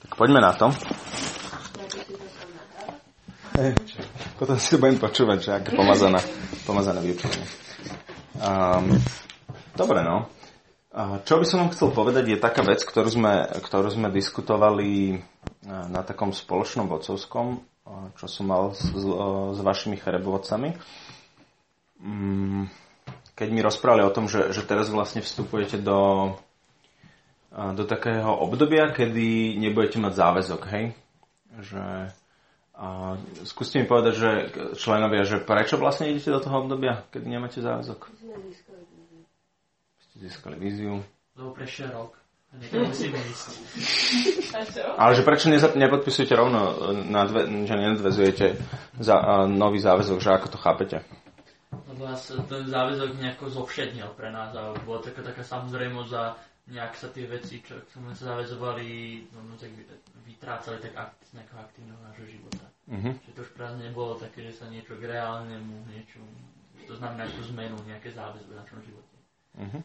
Tak poďme na to. Hej, potom si budem počúvať, že aké pomazaná, pomazané vyučenie. Um, dobre, no. Čo by som vám chcel povedať, je taká vec, ktorú sme, ktorú sme diskutovali na takom spoločnom vodcovskom, čo som mal s, s, s vašimi cherebovcami. Mm, keď mi rozprávali o tom, že, že teraz vlastne vstupujete do, do takého obdobia, kedy nebudete mať záväzok, hej? Že, a skúste mi povedať, že členovia, že prečo vlastne idete do toho obdobia, kedy nemáte záväzok? získali víziu. Lebo prešiel rok. Ale že prečo neza, nepodpisujete rovno, nadve, že nenadvezujete za, uh, nový záväzok, že ako to chápete? Lebo nás ten záväzok nejako zovšednil pre nás a bola taká, taká samozrejmosť a nejak sa tie veci, čo sme sa zavezovali, no, no, tak vytrácali tak akt, z nejakého aktívneho nášho života. Uh-huh. Že to už práve nebolo také, že sa niečo k reálnemu, niečo, to znamená nejakú zmenu, nejaké záväzky v našom živote. Uh-huh.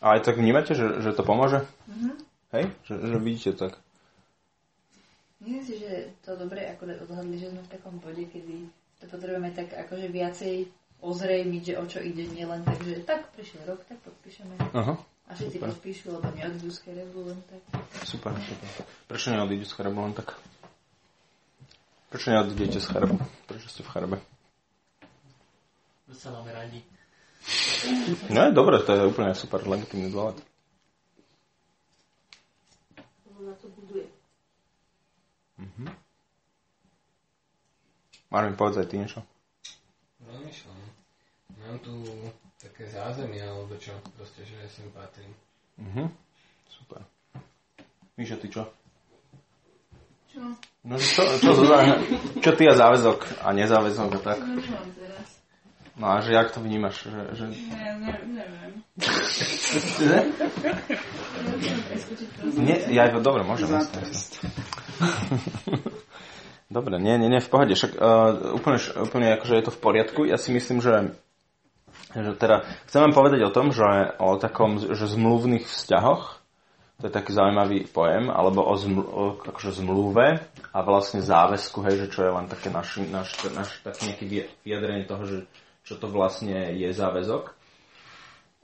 A aj tak vnímate, že, že to pomôže? Mm-hmm. Hej? Že, že vidíte tak? Myslím si, že to dobre ako odhadli, že sme v takom bode, kedy to potrebujeme tak akože viacej ozrejmiť, že o čo ide, nielen tak, že tak prišiel rok, tak podpíšeme. Uh-huh. A všetci super. podpíšu, lebo neodídu z Kerebu len tak. Super, super. Prečo neodídu z Kerebu len tak? Prečo neodídete z Cherebu? Prečo ste v Cherebe? Sa máme radi. No je dobre, to je úplne super legitimný dôvod. Na to buduje. Mhm. Marvin, povedz aj ty niečo. Mám tu také zázemie, alebo čo, proste, že sem patrím. Mhm. Super. Míša, ty čo? Čo? No, čo, čo, čo, čo ty a záväzok a nezáväzok a tak? Čo teraz? No a že jak to vnímaš? Že, že... Ne, ne, neviem. Nie, ja, dobre, môžem. dobre, nie, nie, nie, v pohode. Však uh, úplne, úplne akože je to v poriadku. Ja si myslím, že teda chcem vám povedať o tom, že o takom, že zmluvných vzťahoch, to je taký zaujímavý pojem, alebo o, zmlu, o akože zmluve a vlastne záväzku, hej, že čo je len také naš, naš, naš, také nejaké vyjadrenie toho, že čo to vlastne je záväzok.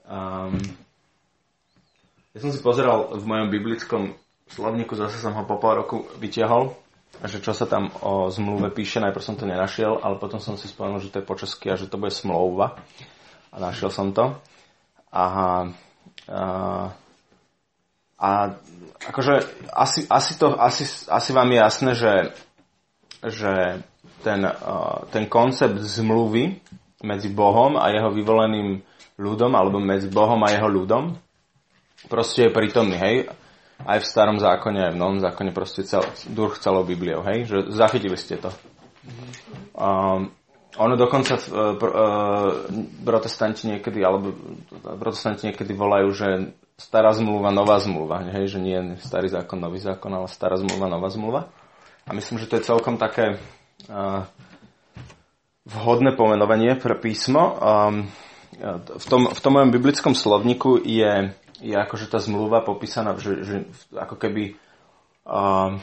Um, ja som si pozeral v mojom biblickom slovníku, zase som ho po pol roku vytiahol, že čo sa tam o zmluve píše, najprv som to nenašiel, ale potom som si spomenul, že to je po česky a že to bude smlouva. A našiel som to. Aha, a, a akože asi, asi, to, asi, asi vám je jasné, že, že ten, ten koncept zmluvy medzi Bohom a jeho vyvoleným ľudom, alebo medzi Bohom a jeho ľudom, proste je prítomný, hej? Aj v starom zákone, aj v novom zákone, proste cel, duch celou Bibliou, hej? Že zachytili ste to. Um, ono dokonca uh, uh, protestanti niekedy, alebo protestanti niekedy volajú, že stará zmluva, nová zmluva, hej? Že nie starý zákon, nový zákon, ale stará zmluva, nová zmluva. A myslím, že to je celkom také uh, vhodné pomenovanie pre písmo. Um, v, tom, v tom mojom biblickom slovníku je, je akože tá zmluva popísaná, že, že ako keby um,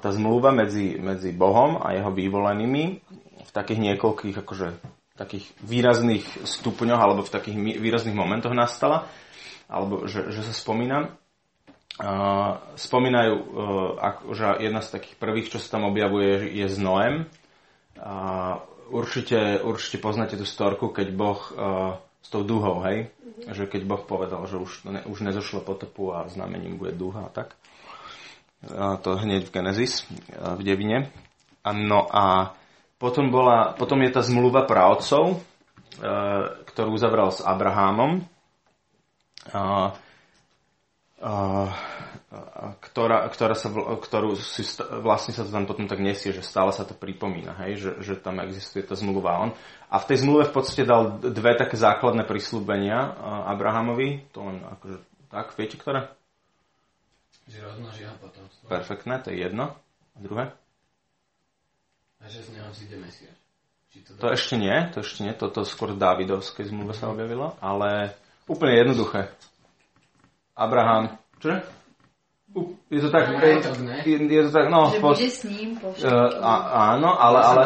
tá zmluva medzi, medzi Bohom a jeho vyvolenými v takých niekoľkých akože takých výrazných stupňoch alebo v takých výrazných momentoch nastala, alebo že, že sa spomína. Uh, spomínajú, uh, ako, že jedna z takých prvých, čo sa tam objavuje, je s Noem. Uh, určite, určite poznáte tú storku, keď Boh uh, s tou duhou, hej? Mm-hmm. Že keď Boh povedal, že už, ne, už nezošlo potopu a znamením bude duha a tak. Uh, to hneď v Genesis, uh, v Devine. A no a potom, bola, potom je tá zmluva pravcov, uh, ktorú uzavral s Abrahámom. Uh, uh, ktorá, ktorá sa, ktorú si vlastne sa to tam potom tak nesie, že stále sa to pripomína, hej, že, že tam existuje tá zmluva on. A v tej zmluve v podstate dal dve také základné prislúbenia Abrahamovi, to len akože tak, viete ktoré? Že rozmnoží ho potomstvo. Perfektné, to je jedno. A druhé? A že z neho zíde Mesiaš. To, to ešte nie, to ešte nie, toto skôr v Dávidovskej zmluve sa objavilo, ale úplne jednoduché. Abraham, čože? Je to tak, Je to ne? je, je to tak, no, že bude s ním po uh, a, áno, ale, ale,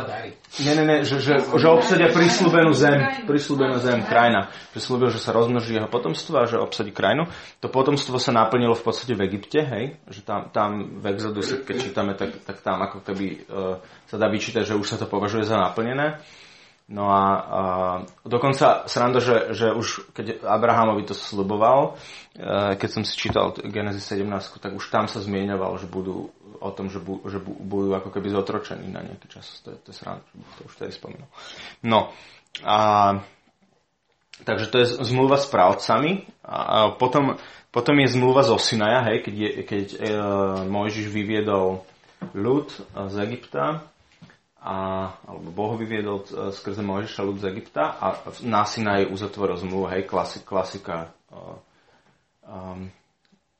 nie, nie, nie, že, že, že obsadia prislúbenú zem, prislúbenú zem, krajina. Že slúbil, že sa rozmnoží jeho potomstvo a že obsadí krajinu. To potomstvo sa naplnilo v podstate v Egypte, hej, že tam, tam v Exoduse, keď čítame, tak, tak tam ako keby uh, sa dá vyčítať, že už sa to považuje za naplnené. No a, a dokonca sranda, že, že už keď Abrahamovi to sluboval, e, keď som si čítal Genesis 17, tak už tam sa zmieňoval, že budú o tom, že, bu, že bu, budú ako keby zotročení na nejaký čas. To je, to je sranda, to už tady spomenul. No a takže to je zmluva s právcami a, a potom, potom je zmluva zo Sinaja, hej, keď, je, keď e, Mojžiš vyviedol ľud z Egypta, a, alebo Boh vyviedol e, skrze Mojžiša ľud z Egypta a na Sinaji uzatvoril zmluvu, hej, klasik, klasika. Um,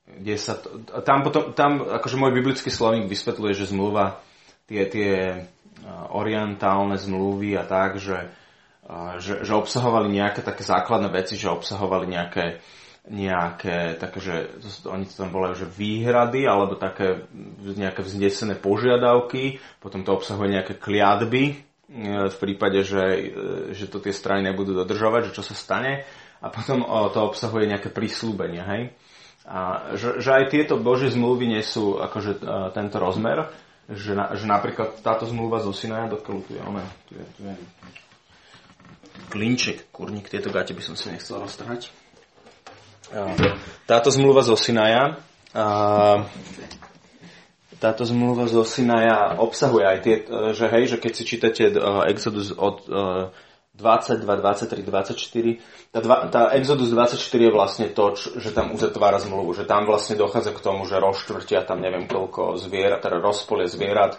kde sa to, tam, potom, tam akože môj biblický slovník vysvetľuje, že zmluva, tie, tie uh, orientálne zmluvy a tak, že, že, že obsahovali nejaké také základné veci, že obsahovali nejaké nejaké také, že oni to tam volajú, že výhrady, alebo také nejaké vznesené požiadavky, potom to obsahuje nejaké kliatby, e, v prípade, že, e, že to tie strany nebudú dodržovať, že čo sa stane, a potom o, to obsahuje nejaké prísľúbenia, hej. A že, že aj tieto Božie zmluvy nesú akože e, tento rozmer, že, na, že napríklad táto zmluva zo Sinaja, dokiaľ tu je, ona, tu je, tu je klinček, kurník, tieto gate by som si nechcel roztrhať. Táto zmluva zo Sinaja táto zmluva zo Sinaja obsahuje aj tie, e, že hej, že keď si čítate e, Exodus od e, 22, 23, 24, tá, dva, tá Exodus 24 je vlastne to, že tam uzatvára zmluvu, že tam vlastne dochádza k tomu, že rozštvrtia tam neviem koľko zvierat, teda rozpolie zvierat,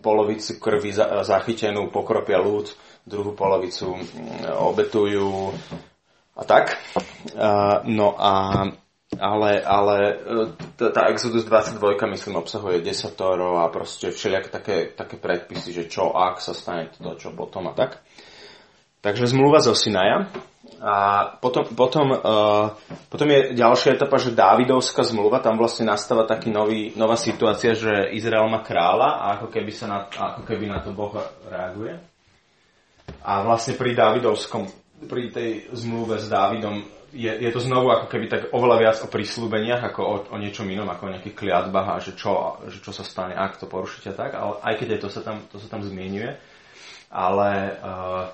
polovicu krvi za, zachytenú pokropia ľud, druhú polovicu mm, obetujú a tak. No a ale, ale e, tá Exodus 22, myslím, obsahuje desatoro a proste všelijaké také, také predpisy, že čo ak sa stane to, čo potom a tak. Takže zmluva zo Sinaja. A potom, potom, uh, potom je ďalšia etapa, že Dávidovská zmluva, tam vlastne nastáva taký nový, nová situácia, že Izrael má kráľa a ako keby, sa na, ako keby na to Boh reaguje. A vlastne pri Dávidovskom, pri tej zmluve s Dávidom je, je to znovu ako keby tak oveľa viac o prísľubeniach ako o, o niečom inom, ako o nejakých kliatbách a že čo, že čo sa stane, ak to porušíte tak, ale aj keď aj to sa tam, to sa tam zmienuje, ale uh,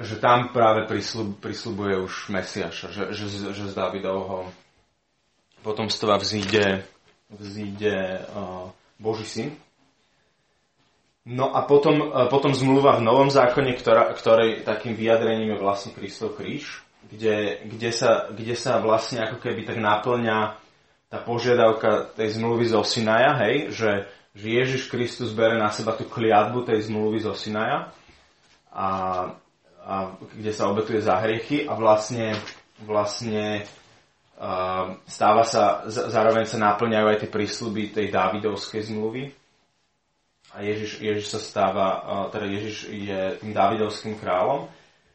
že tam práve prísľub, prísľubuje už Mesiaša, že, že, z- že z Dávidovho potomstva vzíde, vzíde uh, Boží syn, No a potom, e, potom zmluva v Novom zákone, ktorá, ktorej takým vyjadrením je vlastne Kristov kríž, kde, kde, sa, kde sa vlastne ako keby tak naplňa tá požiadavka tej zmluvy zo Sinaja, hej, že, že Ježiš Kristus bere na seba tú kliatbu tej zmluvy zo Sinaja, a, a kde sa obetuje za hriechy a vlastne, vlastne a, stáva sa, zároveň sa naplňajú aj tie prísľuby tej Dávidovskej zmluvy, a Ježiš, Ježiš sa stáva, teda Ježiš je tým Dávidovským kráľom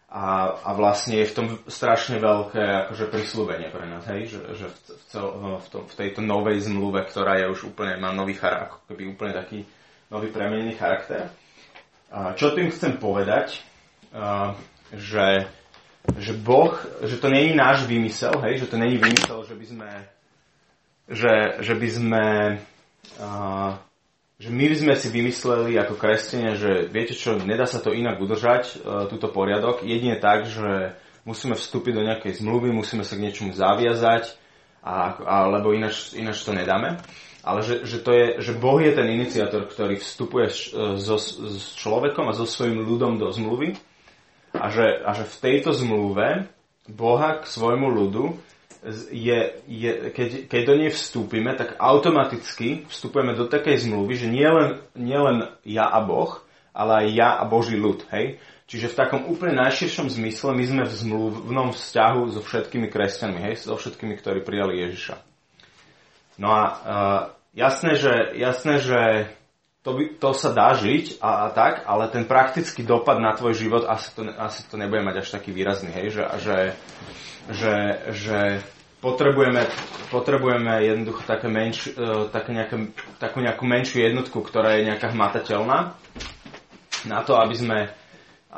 a, a vlastne je v tom strašne veľké akože prislúbenie pre nás, hej? že, že v, cel, v, tom, v tejto novej zmluve, ktorá je už úplne, má nový charakter, ako keby úplne taký nový premenený charakter. A čo tým chcem povedať, a, že, že Boh, že to není náš vymysel, hej? že to není vymysel, že by sme že, že by sme a, že my sme si vymysleli ako kresťania, že viete čo, nedá sa to inak udržať, e, túto poriadok, jedine tak, že musíme vstúpiť do nejakej zmluvy, musíme sa k niečomu zaviazať, a, alebo ináč, ináč to nedáme. Ale že, že, to je, že Boh je ten iniciátor, ktorý vstupuje s, so, s človekom a so svojím ľudom do zmluvy a že, a že v tejto zmluve Boha k svojmu ľudu je, je, keď, keď do nej vstúpime, tak automaticky vstupujeme do takej zmluvy, že nielen nie len ja a Boh, ale aj ja a Boží ľud. Hej? Čiže v takom úplne najširšom zmysle my sme v zmluvnom vzťahu so všetkými kresťanmi, hej? so všetkými, ktorí prijali Ježiša. No a uh, jasné, že, jasné, že to, by, to sa dá žiť a, a tak, ale ten praktický dopad na tvoj život asi to, asi to nebude mať až taký výrazný, hej, že, že, že, že potrebujeme, potrebujeme jednoducho také menš, uh, také nejaké, takú nejakú menšiu jednotku, ktorá je nejaká hmatateľná na to, aby sme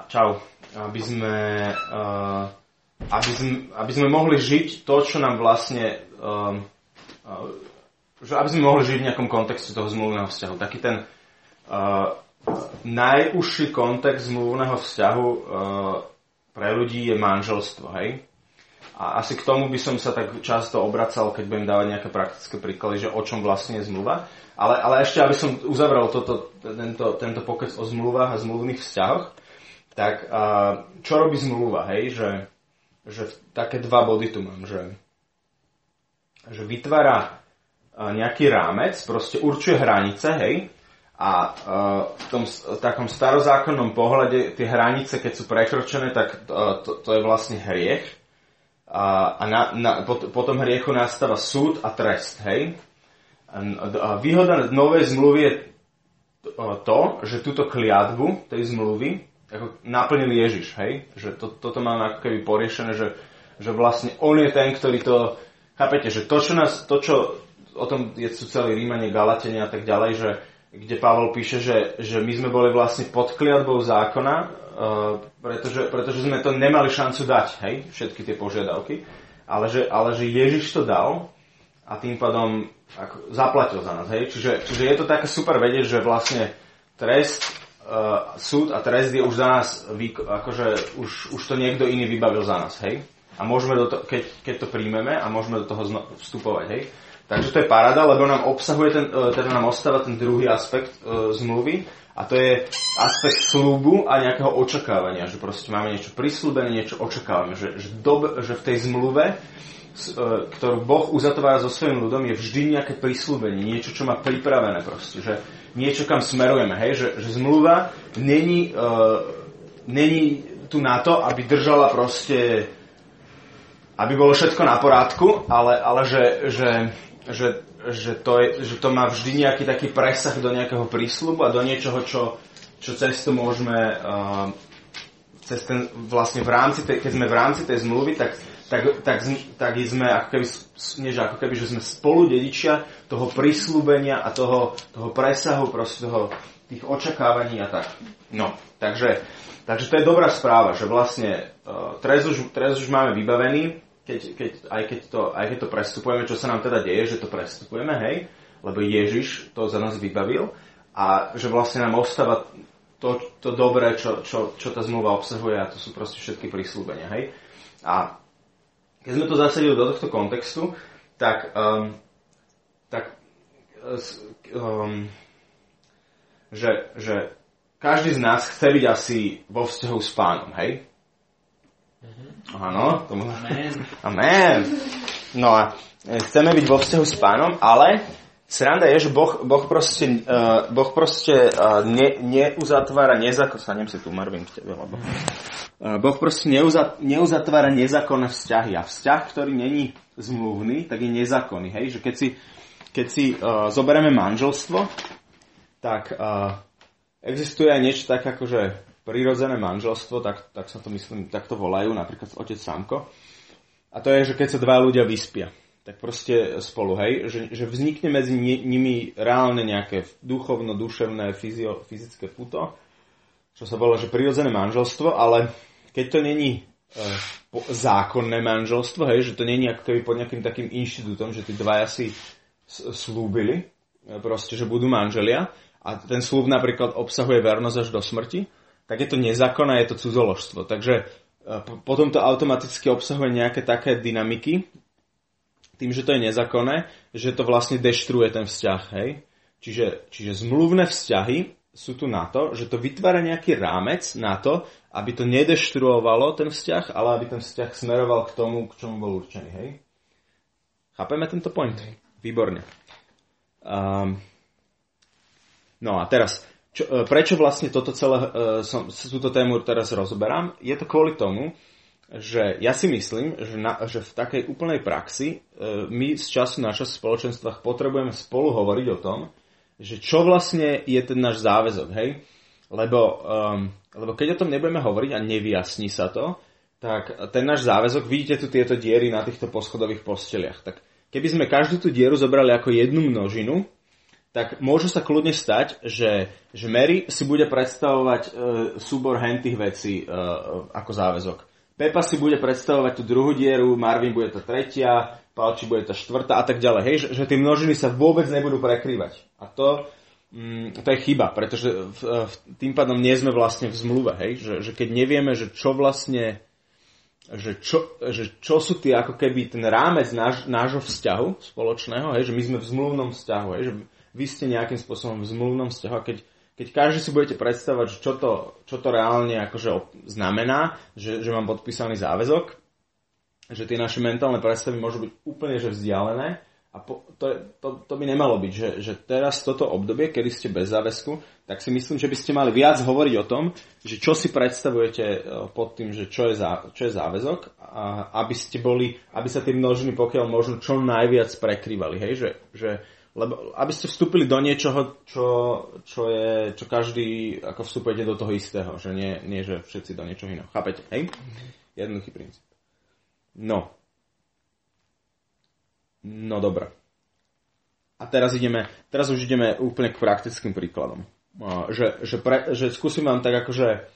čau, aby sme, uh, aby sme, aby sme mohli žiť to, čo nám vlastne že aby sme mohli žiť v nejakom kontexte toho zmluvného vzťahu. Taký ten najúžší kontext zmluvného vzťahu pre ľudí je manželstvo, hej? A asi k tomu by som sa tak často obracal, keď budem dávať nejaké praktické príklady, že o čom vlastne je zmluva. Ale, ale ešte, aby som uzavrel toto, tento, tento pokec o zmluvách a zmluvných vzťahoch, tak čo robí zmluva, hej? Že, že také dva body tu mám, že, že vytvára nejaký rámec, proste určuje hranice, hej, a v tom takom starozákonnom pohľade tie hranice, keď sú prekročené, tak to, to je vlastne hriech. A, a na, na, po, po tom hriechu nastáva súd a trest, hej. A výhoda novej zmluvy je to, že túto kliatbu tej zmluvy ako naplnil Ježiš, hej. Že to, toto máme ako keby poriešené, že, že vlastne on je ten, ktorý to, chápete, že to, čo, nás, to, čo o tom je, sú celý Rímanie, Galatenia a tak ďalej, že kde Pavel píše, že, že my sme boli vlastne pod kliatbou zákona, uh, pretože, pretože sme to nemali šancu dať, hej, všetky tie požiadavky, ale že, ale že Ježiš to dal a tým pádom ako, zaplatil za nás, hej. Čiže, čiže je to také super vedieť, že vlastne trest, uh, súd a trest je už za nás, akože už, už to niekto iný vybavil za nás, hej. A môžeme do to, keď, keď to príjmeme a môžeme do toho vstupovať, hej. Takže to je paráda, lebo nám obsahuje ten, e, teda nám ostáva ten druhý aspekt e, zmluvy a to je aspekt slúbu a nejakého očakávania, že proste máme niečo prislúbené, niečo očakávame, že, že, dob, že v tej zmluve, e, ktorú Boh uzatvára so svojím ľudom, je vždy nejaké prislúbenie, niečo, čo má pripravené proste, že niečo, kam smerujeme, hej, že, že zmluva není, e, není tu na to, aby držala proste aby bolo všetko na porádku, ale, ale že, že že, že, to je, že to má vždy nejaký taký presah do nejakého prísľubu a do niečoho, čo, čo cez to môžeme uh, cez ten, vlastne v rámci tej, keď sme v rámci tej zmluvy, tak, tak, tak, tak sme ako keby, nie, že ako keby, že sme spolu dedičia toho prísľubenia a toho, toho presahu, proste toho, tých očakávaní a tak. No, takže, takže to je dobrá správa, že vlastne uh, trez, už, trez už máme vybavený, keď, keď, aj, keď to, aj keď to prestupujeme, čo sa nám teda deje, že to prestupujeme, hej, lebo Ježiš to za nás vybavil a že vlastne nám ostáva to, to dobré, čo, čo, čo tá zmluva obsahuje a to sú proste všetky prísľubenia, hej. A keď sme to zasadili do tohto kontextu, tak, um, tak um, že, že každý z nás chce byť asi vo vzťahu s pánom, hej? Mm-hmm. Áno, tomu... Amen. Amen. No a e, chceme byť vo vzťahu s pánom, ale sranda je, že Boh, boh proste, uh, boh proste uh, ne, neuzatvára nezakon... Stanem si tu, Marvin, k tebe, lebo... Uh, boh proste neuzat, neuzatvára nezákonné vzťahy a vzťah, ktorý není zmluvný, tak je nezákonný. Hej? Že keď si, keď si uh, zoberieme manželstvo, tak uh, existuje aj niečo tak ako, že prirodzené manželstvo, tak, tak sa to myslím, tak to volajú, napríklad otec Samko. A to je, že keď sa dva ľudia vyspia, tak proste spolu, hej, že, že vznikne medzi nimi reálne nejaké duchovno, duševné, fyzio, fyzické puto, čo sa volá, že prirodzené manželstvo, ale keď to není e, zákonné manželstvo, hej, že to není ako keby pod nejakým takým inštitútom, že tí dvaja si slúbili, e, proste, že budú manželia. A ten slúb napríklad obsahuje vernosť až do smrti, tak je to nezákonné, je to cudzoložstvo. Takže e, potom to automaticky obsahuje nejaké také dynamiky, tým, že to je nezákonné, že to vlastne deštruuje ten vzťah. Hej? Čiže, čiže zmluvné vzťahy sú tu na to, že to vytvára nejaký rámec na to, aby to nedeštruovalo ten vzťah, ale aby ten vzťah smeroval k tomu, k čomu bol určený. Hej? Chápeme tento point? Výborne. Um, no a teraz, čo, e, prečo vlastne toto celé, uh, som, túto tému teraz rozoberám? Je to kvôli tomu, že ja si myslím, že, na, že v takej úplnej praxi uh, my z času na čas v spoločenstvách potrebujeme spolu hovoriť o tom, že čo vlastne je ten náš záväzok, hej? Lebo, um, lebo keď o tom nebudeme hovoriť a nevyjasní sa to, tak ten náš záväzok, vidíte tu tieto diery na týchto poschodových posteliach. Tak keby sme každú tú dieru zobrali ako jednu množinu, tak môže sa kľudne stať, že, že Mary si bude predstavovať e, súbor hentých vecí e, ako záväzok. Pepa si bude predstavovať tú druhú dieru, Marvin bude tá tretia, Palči bude tá štvrtá a tak ďalej. Hej, že, že tie množiny sa vôbec nebudú prekrývať. A to, mm, to je chyba, pretože v, v, tým pádom nie sme vlastne v zmluve. Hej? Že, že keď nevieme, že čo vlastne že čo, že čo sú tie ako keby ten rámec náš, nášho vzťahu spoločného, hej, že my sme v zmluvnom vzťahu, hej, že vy ste nejakým spôsobom v zmluvnom vzťahu a keď, keď každý si budete predstavať, čo to, čo to reálne akože znamená, že, že mám podpísaný záväzok, že tie naše mentálne predstavy môžu byť úplne že vzdialené, a po, to, to, to by nemalo byť, že, že teraz toto obdobie, kedy ste bez záväzku, tak si myslím, že by ste mali viac hovoriť o tom, že čo si predstavujete e, pod tým, že čo je, zá, čo je záväzok, a aby ste boli, aby sa tie množiny pokiaľ možno čo najviac prekrývali, hej, že, že lebo aby ste vstúpili do niečoho, čo, čo je, čo každý, ako vstupujete do toho istého, že nie, nie že všetci do niečoho iného. Chápete, hej? Jednoduchý princíp. No, No dobré. A teraz ideme, teraz už ideme úplne k praktickým príkladom. Že, že, pre, že skúsim vám tak akože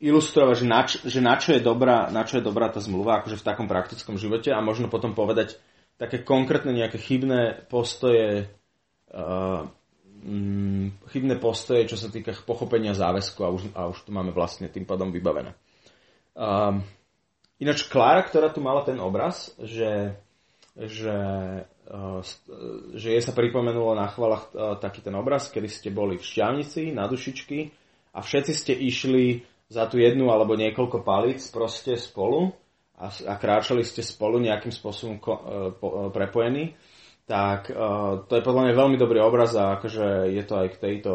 ilustrovať, že na, že na, čo je dobrá, na čo je dobrá tá zmluva, akože v takom praktickom živote a možno potom povedať také konkrétne nejaké chybné postoje, uh, chybné postoje, čo sa týka pochopenia záväzku a už, a už tu máme vlastne tým pádom vybavené. Uh, ináč Klára, ktorá tu mala ten obraz, že že, eh, že je sa pripomenulo na chvalách eh, taký ten obraz, kedy ste boli v Šťavnici na dušičky a všetci ste išli za tú jednu alebo niekoľko palíc proste spolu a, a kráčali ste spolu nejakým spôsobom ko, eh, po, prepojení, tak uh, to je podľa mňa veľmi dobrý obraz a akože je to aj k tejto,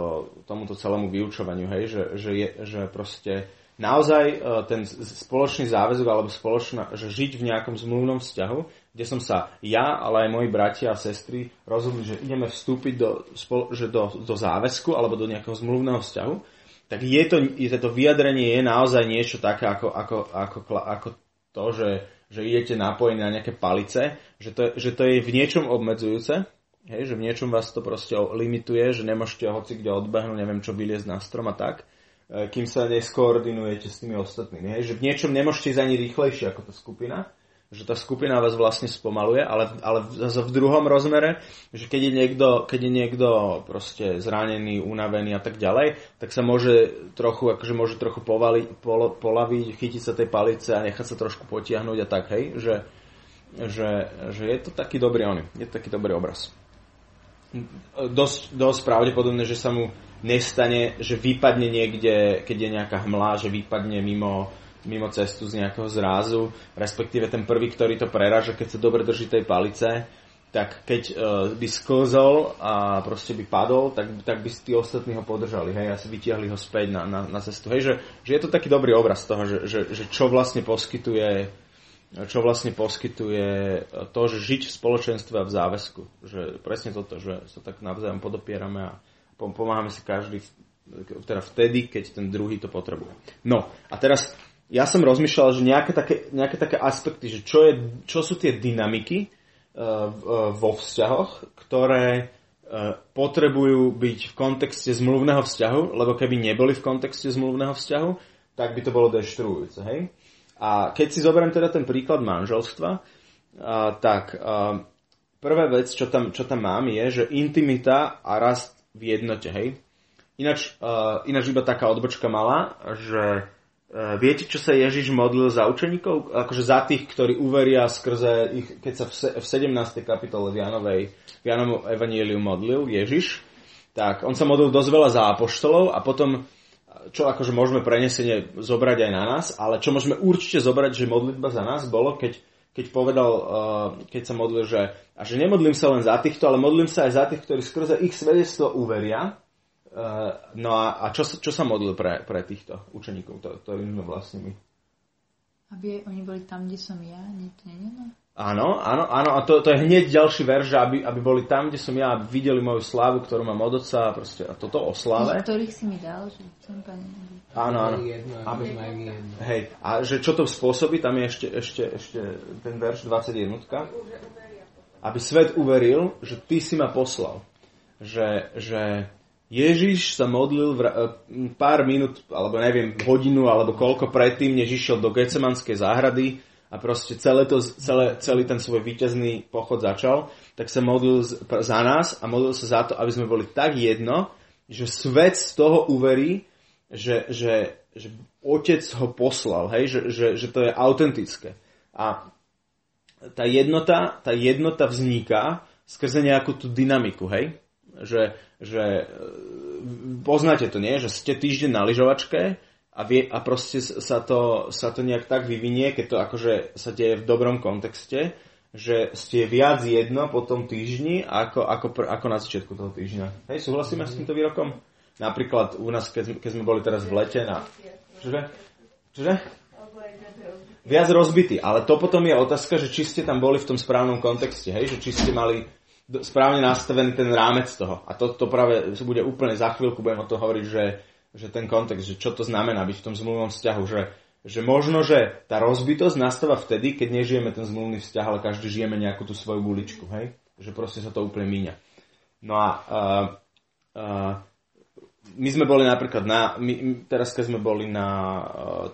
tomuto celému vyučovaniu, hej, že, že, je, že proste naozaj uh, ten spoločný záväzok alebo spoločná, že žiť v nejakom zmluvnom vzťahu kde som sa ja, ale aj moji bratia a sestry rozhodli, že ideme vstúpiť do, že do, do záväzku alebo do nejakého zmluvného vzťahu, tak je to, je to vyjadrenie je naozaj niečo také ako, ako, ako, ako to, že, že idete napojení na nejaké palice, že to, že to je v niečom obmedzujúce, hej, že v niečom vás to proste limituje, že nemôžete hoci kde odbehnúť, neviem čo, vyliezť na strom a tak, e, kým sa neskoordinujete s tými ostatnými. Hej, že v niečom nemôžete ísť ani rýchlejšie ako tá skupina, že tá skupina vás vlastne spomaluje, ale, ale zase v druhom rozmere, že keď je niekto, keď je niekto proste zranený, unavený a tak ďalej, tak sa môže trochu, akože môže trochu povali, pol, polaviť, chytiť sa tej palice a nechať sa trošku potiahnuť a tak, hej, že, že, že je to taký dobrý on, je to taký dobrý obraz. Dosť, dosť pravdepodobné, že sa mu nestane, že vypadne niekde, keď je nejaká hmla, že vypadne mimo mimo cestu z nejakého zrázu, respektíve ten prvý, ktorý to preraža, keď sa dobre drží tej palice, tak keď uh, by sklzol a proste by padol, tak, tak by tí ostatní ho podržali, hej, a vytiahli ho späť na, na, na cestu. Hej, že, že je to taký dobrý obraz toho, že, že, že čo vlastne poskytuje čo vlastne poskytuje to, že žiť v spoločenstve a v záväzku. Že presne toto, že sa tak navzájom podopierame a pomáhame si každý teda vtedy, keď ten druhý to potrebuje. No a teraz ja som rozmýšľal, že nejaké také, nejaké také aspekty, že čo, je, čo sú tie dynamiky uh, vo vzťahoch, ktoré uh, potrebujú byť v kontexte zmluvného vzťahu, lebo keby neboli v kontexte zmluvného vzťahu, tak by to bolo deštruujúce. Hej? A keď si zoberiem teda ten príklad manželstva, tak prvá vec, čo tam, čo tam mám, je, že intimita a rast v jednote. Hej? Ináč, ináč iba taká odbočka malá, že viete, čo sa Ježiš modlil za učeníkov? Akože za tých, ktorí uveria skrze ich, keď sa v, se, v 17. kapitole v Janovej, v Janovom evaníliu modlil Ježiš, tak on sa modlil dosť veľa za apoštolov a potom, čo akože môžeme prenesenie zobrať aj na nás, ale čo môžeme určite zobrať, že modlitba za nás bolo, keď, keď povedal, uh, keď sa modlil, že, a že nemodlím sa len za týchto, ale modlím sa aj za tých, ktorí skrze ich svedectvo uveria, no a, a čo, čo sa modlil pre, pre týchto učeníkov, to, ktorým sme vlastne my? Aby oni boli tam, kde som ja, nie to nie, no? Áno, áno, áno, a to, to je hneď ďalší verš, aby, aby boli tam, kde som ja, aby videli moju slávu, ktorú mám od otca a proste a toto o sláve. Ktorých si mi dal, že som pane. Áno, áno. Jedno, aby jedno. Hej, a že čo to spôsobí, tam je ešte, ešte, ešte ten verš 21. Aby svet uveril, že ty si ma poslal. Že, že Ježiš sa modlil v, pár minút, alebo neviem, hodinu, alebo koľko predtým, než išiel do Gecemanskej záhrady, a proste celé to, celé, celý ten svoj víťazný pochod začal, tak sa modlil za nás a modlil sa za to, aby sme boli tak jedno, že svet z toho uverí, že, že, že otec ho poslal, hej? Že, že, že to je autentické. A tá jednota, tá jednota vzniká skrze nejakú tú dynamiku, hej? Že, že poznáte to, nie? Že ste týždeň na lyžovačke a, vie, a proste sa to, sa to nejak tak vyvinie, keď to akože sa deje v dobrom kontexte, že ste viac jedno po tom týždni ako, ako, ako na začiatku toho týždňa. Hej, súhlasíme mm-hmm. s týmto výrokom? Napríklad u nás, keď, keď sme boli teraz v lete na... Čože? Čože? Viac rozbitý, ale to potom je otázka, že či ste tam boli v tom správnom kontexte, hej, že či ste mali správne nastavený ten rámec toho. A to, to práve bude úplne za chvíľku, budem o to hovoriť, že že ten kontext, že čo to znamená byť v tom zmluvnom vzťahu, že, že možno, že tá rozbitosť nastáva vtedy, keď nežijeme ten zmluvný vzťah, ale každý žijeme nejakú tú svoju buličku, hej? Že proste sa to úplne míňa. No a uh, uh, my sme boli napríklad na, my, teraz keď sme boli na uh,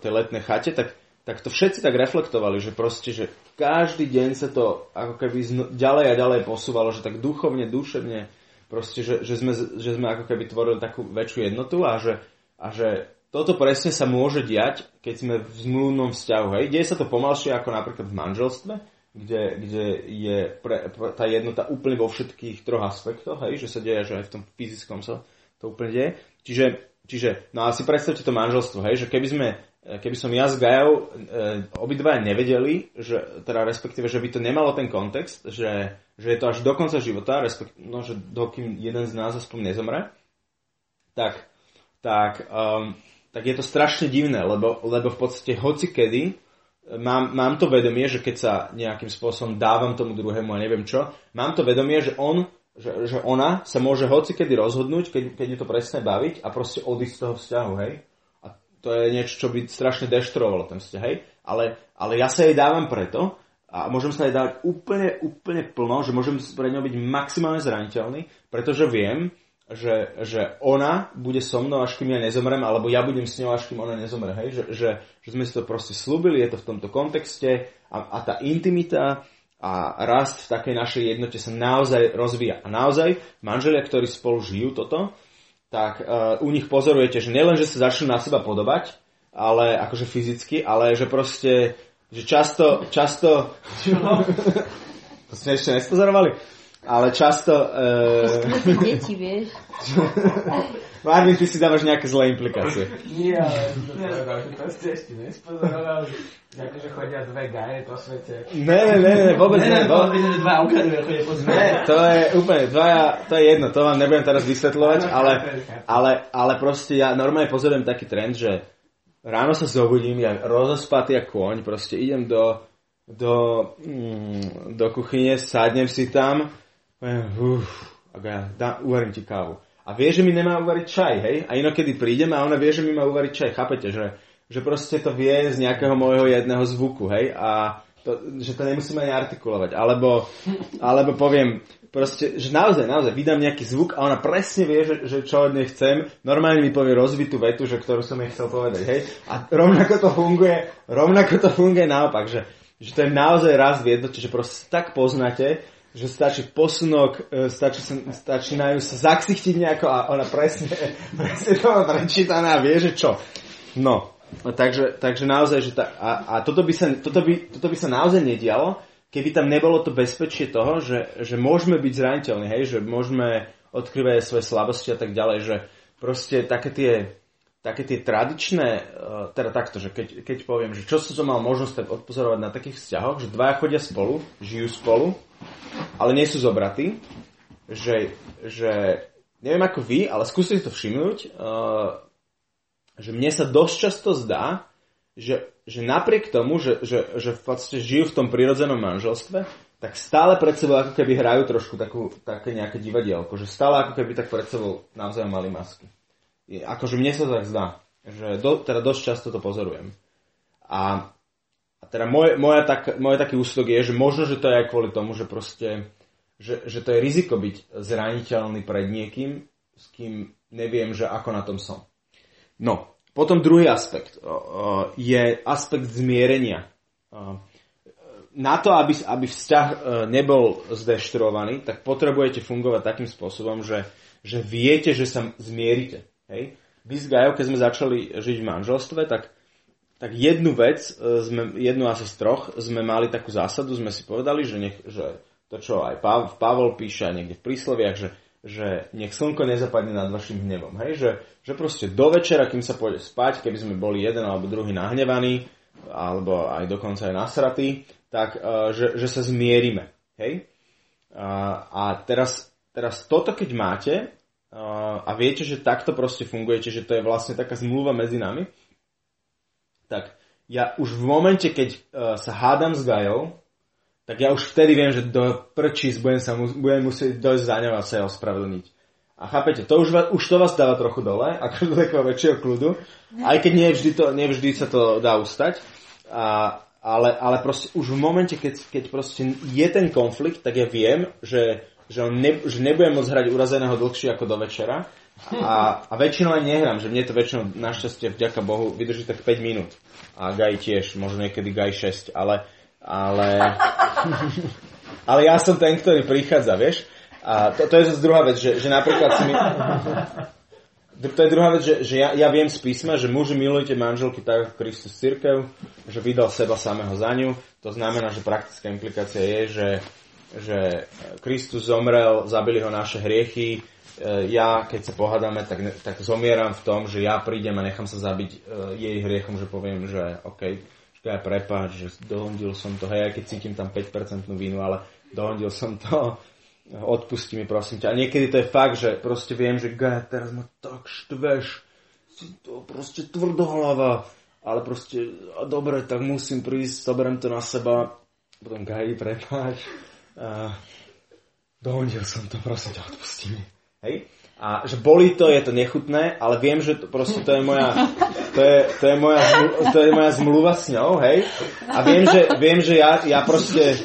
tej letnej chate, tak, tak to všetci tak reflektovali, že proste, že každý deň sa to ako keby ďalej a ďalej posúvalo, že tak duchovne, duševne, proste, že, že, sme, že sme ako keby tvorili takú väčšiu jednotu a že, a že toto presne sa môže diať, keď sme v zmluvnom vzťahu. Hej. Deje sa to pomalšie ako napríklad v manželstve, kde, kde je pre, pre, tá jednota úplne vo všetkých troch aspektoch, hej, že sa deje, že aj v tom fyzickom sa to úplne deje. Čiže, čiže no a si predstavte to manželstvo, hej, že keby sme keby som ja s Gajou e, obidva nevedeli, že, teda respektíve, že by to nemalo ten kontext, že, že je to až do konca života, respektíve, no, že dokým jeden z nás aspoň nezomre, tak, tak, um, tak je to strašne divné, lebo, lebo v podstate hoci kedy mám, mám to vedomie, že keď sa nejakým spôsobom dávam tomu druhému a neviem čo, mám to vedomie, že on že, že ona sa môže hoci kedy rozhodnúť, keď, keď je to presne baviť a proste odísť z toho vzťahu, hej to je niečo, čo by strašne deštrovalo ten vzťah, hej? Ale, ale ja sa jej dávam preto a môžem sa jej dávať úplne, úplne plno, že môžem pre ňou byť maximálne zraniteľný, pretože viem, že, že ona bude so mnou, až kým ja nezomrem, alebo ja budem s ňou, až kým ona nezomre, hej? Že, že, že sme si to proste slúbili, je to v tomto kontexte a, a tá intimita a rast v takej našej jednote sa naozaj rozvíja. A naozaj manželia, ktorí spolu žijú toto, tak uh, u nich pozorujete, že nielen, že sa začnú na seba podobať, ale akože fyzicky, ale že proste, že často, často, to sme ešte nespozorovali, ale často... Uh, deti, vieš. Marvin, ty si dávaš nejaké zlé implikácie. Nie, ale to povedal, že ešte nespozorovali. Akože chodia dve gaje po svete. Ne, ne, ne, ne vôbec ne. Ne, vôbec ne, dva ukraduje, chodia po svete. Ne, to je úplne, dvaja, to je jedno, to vám nebudem teraz vysvetľovať, ale, ale, ale proste ja normálne pozorujem taký trend, že ráno sa zobudím, ja rozospatý ako kôň, proste idem do, do, mm, do kuchyne, sadnem si tam, uf, a ja uvarím ti kávu a vie, že mi nemá uvariť čaj, hej? A inokedy prídem a ona vie, že mi má uvariť čaj, chápete? Že, že proste to vie z nejakého môjho jedného zvuku, hej? A to, že to nemusím ani artikulovať. Alebo, alebo poviem, proste, že naozaj, naozaj vydám nejaký zvuk a ona presne vie, že, že čo od nej chcem. Normálne mi povie rozvitú vetu, že ktorú som jej chcel povedať, hej? A rovnako to funguje, rovnako to funguje naopak, že, že to je naozaj raz v jednote, že proste tak poznáte, že stačí posunok, e, stačí sa, začínajú sa zaksichtiť nejako a ona presne, presne to má prečítané a vie, že čo. No, takže, takže naozaj, že tá, a, a toto, by sa, toto, by, toto by sa naozaj nedialo, keby tam nebolo to bezpečie toho, že, že môžeme byť zraniteľní, hej, že môžeme odkrývať svoje slabosti a tak ďalej, že proste také tie, také tie tradičné, e, teda takto, že keď, keď poviem, že čo som mal možnosť tak odpozorovať na takých vzťahoch, že dvaja chodia spolu, žijú spolu, ale nie sú zobratí, že, že neviem ako vy, ale skúste to všimnúť, uh, že mne sa dosť často zdá, že, že napriek tomu, že, že, že v podstate žijú v tom prirodzenom manželstve, tak stále pred sebou ako keby hrajú trošku takú, také nejaké divadielko, že stále ako keby tak pred sebou navzájom mali masky. Akože mne sa tak zdá, že do, teda dosť často to pozorujem. A, a teda moje, moja tak, moje taký ústok je, že možno, že to je aj kvôli tomu, že proste, že, že to je riziko byť zraniteľný pred niekým, s kým neviem, že ako na tom som. No, potom druhý aspekt je aspekt zmierenia na to, aby, aby vzťah e, nebol zdeštruovaný, tak potrebujete fungovať takým spôsobom, že, že viete, že sa zmierite. Hej? Vy s Gajou, keď sme začali žiť v manželstve, tak, tak jednu vec, e, sme, jednu asi z troch, sme mali takú zásadu, sme si povedali, že, nech, že to, čo aj Pav, Pavol píše niekde v prísloviach, že, že nech slnko nezapadne nad vašim hnevom. Hej? Že, že proste do večera, kým sa pôjde spať, keby sme boli jeden alebo druhý nahnevaní, alebo aj dokonca aj nasratí, tak uh, že, že sa zmierime. Hej? Uh, a teraz, teraz toto, keď máte a viete, že takto proste fungujete, že to je vlastne taká zmluva medzi nami, tak ja už v momente, keď uh, sa hádam s Gajou, tak ja už vtedy viem, že do prčís budem, sa budem musieť dojsť za ňou a sa jej ospravedlniť. A chápete, to už, už to vás dáva trochu dole, ako do takého väčšieho kľudu, aj keď nie vždy, to, nie vždy sa to dá ustať. A, ale, ale proste už v momente, keď, keď proste je ten konflikt, tak ja viem, že, že, on ne, že nebudem môcť hrať urazeného dlhšie ako do večera. A, a väčšinou aj nehrám, že mne to väčšinou našťastie vďaka Bohu vydrží tak 5 minút. A Gaj tiež, možno niekedy Gaj 6, ale, ale, ale ja som ten, ktorý prichádza, vieš. A to, to je zase druhá vec, že, že napríklad si mi to je druhá vec, že, že ja, ja viem z písma, že muži milujte manželky tak ako Kristus církev, že vydal seba samého za ňu. To znamená, že praktická implikácia je, že, že Kristus zomrel, zabili ho naše hriechy. E, ja, keď sa pohádame, tak, tak zomieram v tom, že ja prídem a nechám sa zabiť e, jej hriechom, že poviem, že OK, aj prepáč, že dohondil som to, hej, aj keď cítim tam 5% vinu, ale dohondil som to odpusti mi prosím ťa. A niekedy to je fakt, že proste viem, že Gaja, teraz ma tak štveš, si to proste tvrdohlava, ale proste, a dobre, tak musím prísť, zoberiem to na seba, potom Gaji, prepáč. A, dohodil som to, prosím ťa, odpusti mi. Hej? A že boli to, je to nechutné, ale viem, že to, proste to je moja, to je, to je moja, to je moja zmluva s ňou, hej? A viem, že, viem, že ja, ja proste...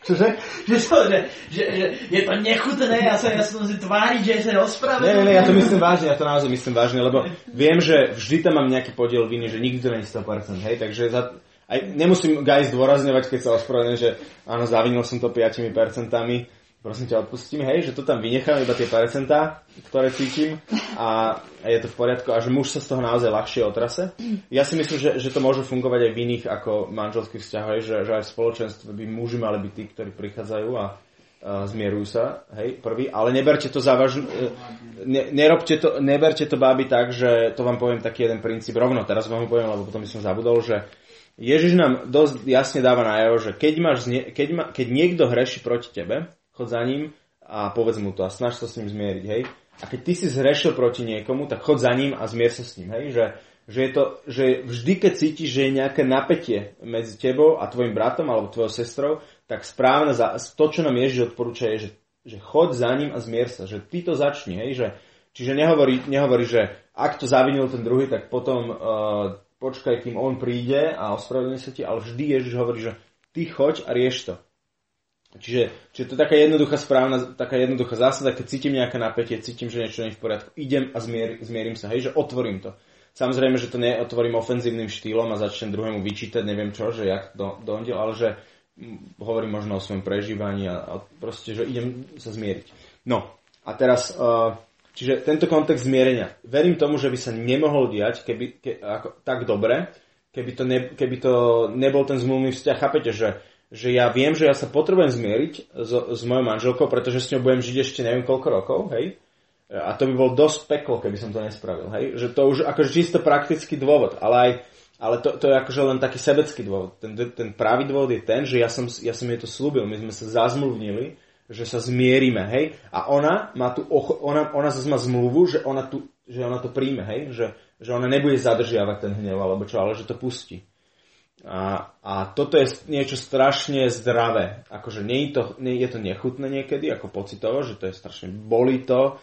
Čože? Že, to, že, že, že, je to nechutné, ja sa, ja som si tváriť, že sa ospravedlňujem. Nie, nie, nie, ja to myslím vážne, ja to naozaj myslím vážne, lebo viem, že vždy tam mám nejaký podiel viny, že nikdy to není 100%, hej? Takže za, aj nemusím guys zdôrazňovať, keď sa ospravedlňujem, že áno, zavinil som to 5%, prosím ťa, odpustím, hej, že to tam vynechám iba tie percentá, ktoré cítim. A, je to v poriadku. A že muž sa z toho naozaj ľahšie otrase. Ja si myslím, že, že to môže fungovať aj v iných ako manželských vzťahoch, že, že aj v spoločenstve by muži mali byť tí, ktorí prichádzajú a, zmierujú sa, hej, prvý, ale neberte to závažne, ne, nerobte to, neberte to báby tak, že to vám poviem taký jeden princíp rovno, teraz vám ho poviem, lebo potom by som zabudol, že Ježiš nám dosť jasne dáva najavo, že keď, máš, keď, ma, keď niekto hreší proti tebe, chod za ním a povedz mu to a snaž sa s ním zmieriť, hej. A keď ty si zhrešil proti niekomu, tak chod za ním a zmier sa s ním, hej. Že, že, je to, že vždy, keď cítiš, že je nejaké napätie medzi tebou a tvojim bratom alebo tvojou sestrou, tak správne, za, to, čo nám Ježiš odporúča, je, že, že chod za ním a zmier sa, že ty to začni, hej. Že, čiže nehovorí, nehovorí, že ak to zavinil ten druhý, tak potom uh, počkaj, kým on príde a ospravedlní sa ti, ale vždy Ježiš hovorí, že ty choď a rieš to. Čiže, čiže to je taká jednoduchá správna, taká jednoduchá zásada, keď cítim nejaké napätie, cítim, že niečo nie je v poriadku, idem a zmier, zmierim sa, hej, že otvorím to. Samozrejme, že to neotvorím ofenzívnym štýlom a začnem druhému vyčítať, neviem čo, že jak do, dohodil, ale že hovorím možno o svojom prežívaní a, a proste, že idem sa zmieriť. No, a teraz, uh, čiže tento kontext zmierenia. Verím tomu, že by sa nemohol diať keby, ke, ako, tak dobre, keby to, ne, keby to nebol ten zmluvný vzťah. Chápete, že že ja viem, že ja sa potrebujem zmieriť s, s mojou manželkou, pretože s ňou budem žiť ešte neviem koľko rokov, hej? A to by bol dosť peklo, keby som to nespravil, hej? Že to už akože čisto praktický dôvod, ale aj ale to, to je akože len taký sebecký dôvod. Ten, ten pravý dôvod je ten, že ja som, ja som jej to slúbil, my sme sa zazmluvnili, že sa zmierime, hej? A ona má tu, ona, ona zase má zmluvu, že ona, tu, že ona to príjme, hej? Že, že ona nebude zadržiavať ten hnev alebo čo, ale že to pustí. A, a toto je niečo strašne zdravé. Akože nie je to, nie je to nechutné niekedy, ako pocitovo, že to je strašne, bolí to.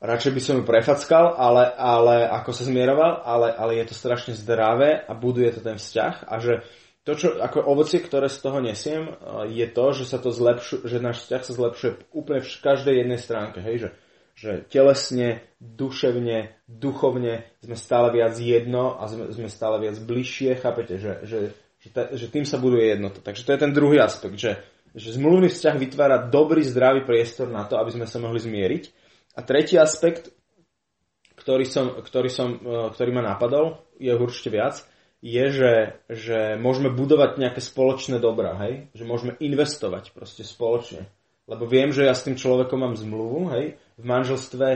Radšej by som ju prefackal, ale, ale ako sa zmieroval, ale, ale je to strašne zdravé a buduje to ten vzťah. A že to, čo, ako ovocie, ktoré z toho nesiem, je to, že sa to zlepšu, že náš vzťah sa zlepšuje úplne v každej jednej stránke. Hej? Že že telesne, duševne, duchovne sme stále viac jedno a sme, sme stále viac bližšie, chápete, že, že, že, ta, že tým sa buduje jednota. Takže to je ten druhý aspekt, že, že zmluvný vzťah vytvára dobrý, zdravý priestor na to, aby sme sa mohli zmieriť. A tretí aspekt, ktorý, som, ktorý, som, e, ktorý ma napadol, je určite viac, je, že, že môžeme budovať nejaké spoločné dobrá, hej? Že môžeme investovať proste spoločne. Lebo viem, že ja s tým človekom mám zmluvu, hej, v manželstve,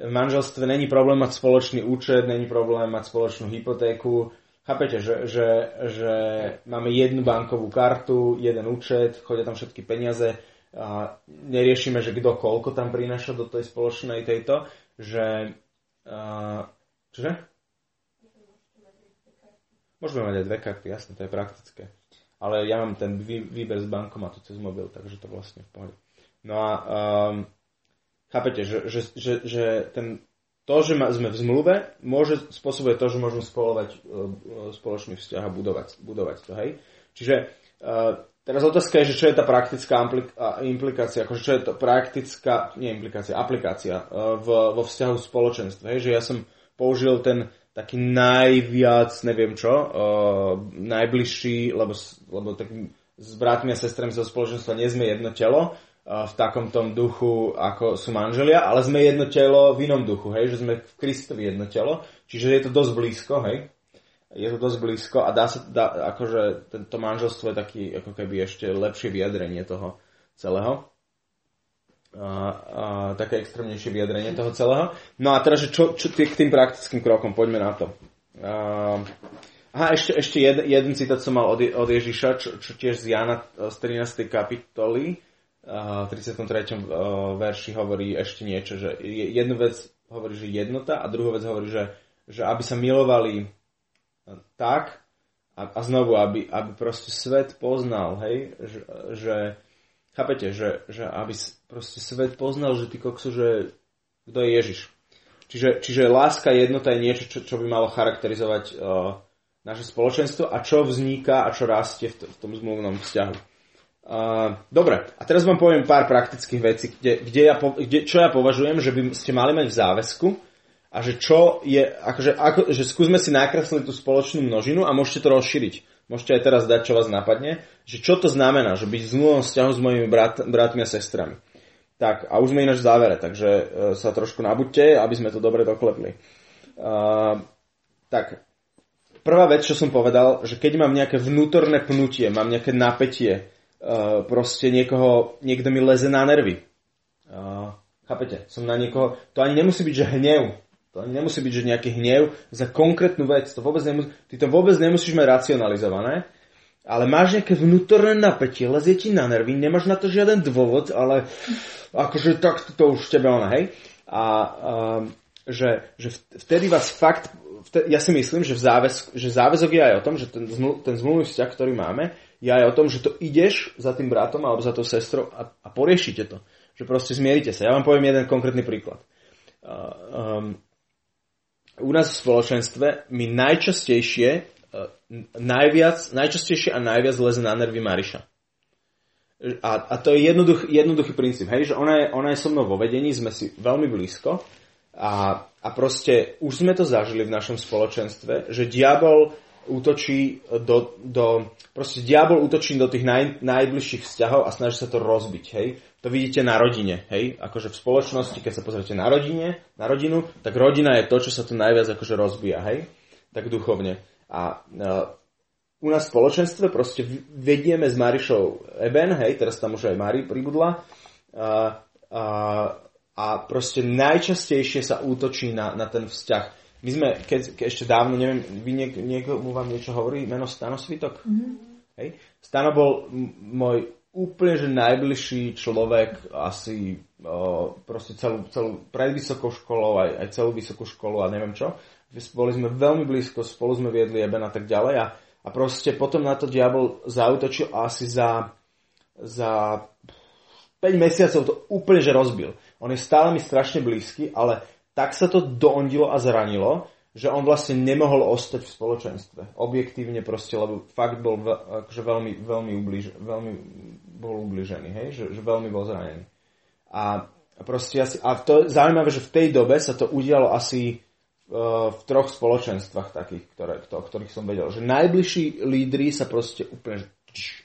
v manželstve není problém mať spoločný účet, není problém mať spoločnú hypotéku. Chápete, že, že, že máme jednu bankovú kartu, jeden účet, chodia tam všetky peniaze, a neriešime, že kto koľko tam prináša do tej spoločnej tejto, že... A, čože? Môžeme mať aj dve karty, jasne, to je praktické. Ale ja mám ten výber z bankomatu cez mobil, takže to vlastne v pohode. No a um, chápete, že, že, že, že ten, to, že sme v zmluve, môže spôsobuje to, že môžeme spolovať uh, spoločný vzťah a budovať, budovať to, hej? Čiže uh, teraz otázka je, že čo je tá praktická implikácia, akože čo je to praktická, nie implikácia, aplikácia uh, v, vo vzťahu spoločenstva, hej? Že ja som použil ten taký najviac, neviem čo, uh, najbližší, lebo, lebo tak s bratmi a sestrami zo spoločenstva nie sme jedno telo, v takom tom duchu, ako sú manželia, ale sme jedno telo v inom duchu, hej, že sme v Kristovi jedno telo, čiže je to dosť blízko, hej, je to dosť blízko a dá sa, dá, akože tento manželstvo je taký, ako keby ešte lepšie vyjadrenie toho celého. A, a, také extrémnejšie vyjadrenie toho celého. No a teraz, že čo, čo k tým praktickým krokom, poďme na to. A, aha, ešte, ešte jed, jeden citát som mal od, od Ježiša, čo, čo tiež z Jana z 13. kapitoly, v 33. verši hovorí ešte niečo, že jednu vec hovorí, že jednota a druhú vec hovorí, že, že aby sa milovali tak a, a znovu, aby, aby proste svet poznal, hej, že, že chápete, že, že aby proste svet poznal, že ty koksu, že kto je Ježiš. Čiže, čiže láska, jednota je niečo, čo, čo by malo charakterizovať uh, naše spoločenstvo a čo vzniká a čo rastie v, t- v tom zmluvnom vzťahu. Uh, dobre, a teraz vám poviem pár praktických vecí, kde, kde ja, kde, čo ja považujem, že by ste mali mať v záväzku a že čo je, akože, ako, že skúsme si nakresliť tú spoločnú množinu a môžete to rozšíriť. Môžete aj teraz dať, čo vás napadne, že čo to znamená, že byť v zmluvnom vzťahu s mojimi brat, bratmi a sestrami. Tak, a už sme ináč v závere, takže uh, sa trošku nabuďte, aby sme to dobre doklepli. Uh, tak, prvá vec, čo som povedal, že keď mám nejaké vnútorné pnutie, mám nejaké napätie, uh, proste niekoho, niekto mi leze na nervy. Uh, chápete? Som na niekoho, to ani nemusí byť, že hnev. To nemusí byť, že nejaký hnev za konkrétnu vec. To vôbec nemusí, ty to vôbec nemusíš mať racionalizované, ale máš nejaké vnútorné napätie, lezie ti na nervy, nemáš na to žiaden dôvod, ale akože tak to už tebe ona, hej. A um, že, že vtedy vás fakt, vtedy, ja si myslím, že, v záväz, že záväzok je aj o tom, že ten, ten zmluvný vzťah, ktorý máme, je aj o tom, že to ideš za tým bratom alebo za tou sestrou a, a poriešite to. Že proste zmierite sa. Ja vám poviem jeden konkrétny príklad. Uh, um, u nás v spoločenstve mi najčastejšie, uh, najviac, najčastejšie a najviac leze na nervy Mariša. A, a to je jednoduch, jednoduchý princíp, hej, že ona je, ona je so mnou vo vedení, sme si veľmi blízko a, a proste už sme to zažili v našom spoločenstve, že diabol útočí do, do proste diabol útočí do tých naj, najbližších vzťahov a snaží sa to rozbiť, hej. To vidíte na rodine, hej. Akože v spoločnosti, keď sa pozriete na rodine, na rodinu, tak rodina je to, čo sa tu najviac akože rozbíja, hej. Tak duchovne. A uh, u nás v spoločenstve proste vedieme s Marišou Eben, hej, teraz tam už aj Mari pribudla. Uh, uh, a proste najčastejšie sa útočí na, na ten vzťah my sme, keď, keď ešte dávno, neviem, vy niek, niekomu vám niečo hovorí, meno Stano Svitok? Mm-hmm. Hej? Stano bol môj úplne že najbližší človek asi o, proste celú, celú pred vysokou školou, aj, aj celú vysokú školu a neviem čo. boli sme veľmi blízko, spolu sme viedli Eben a tak ďalej a, a proste potom na to diabol zautočil asi za, za 5 mesiacov to úplne že rozbil. On je stále mi strašne blízky, ale tak sa to doondilo a zranilo, že on vlastne nemohol ostať v spoločenstve. Objektívne proste, lebo fakt bol akože veľmi, veľmi, ubliž, veľmi bol ubližený, hej? Že, že veľmi bol zranený. A proste asi, a to je zaujímavé, že v tej dobe sa to udialo asi uh, v troch spoločenstvách takých, ktoré, to, o ktorých som vedel. Že najbližší lídry sa proste úplne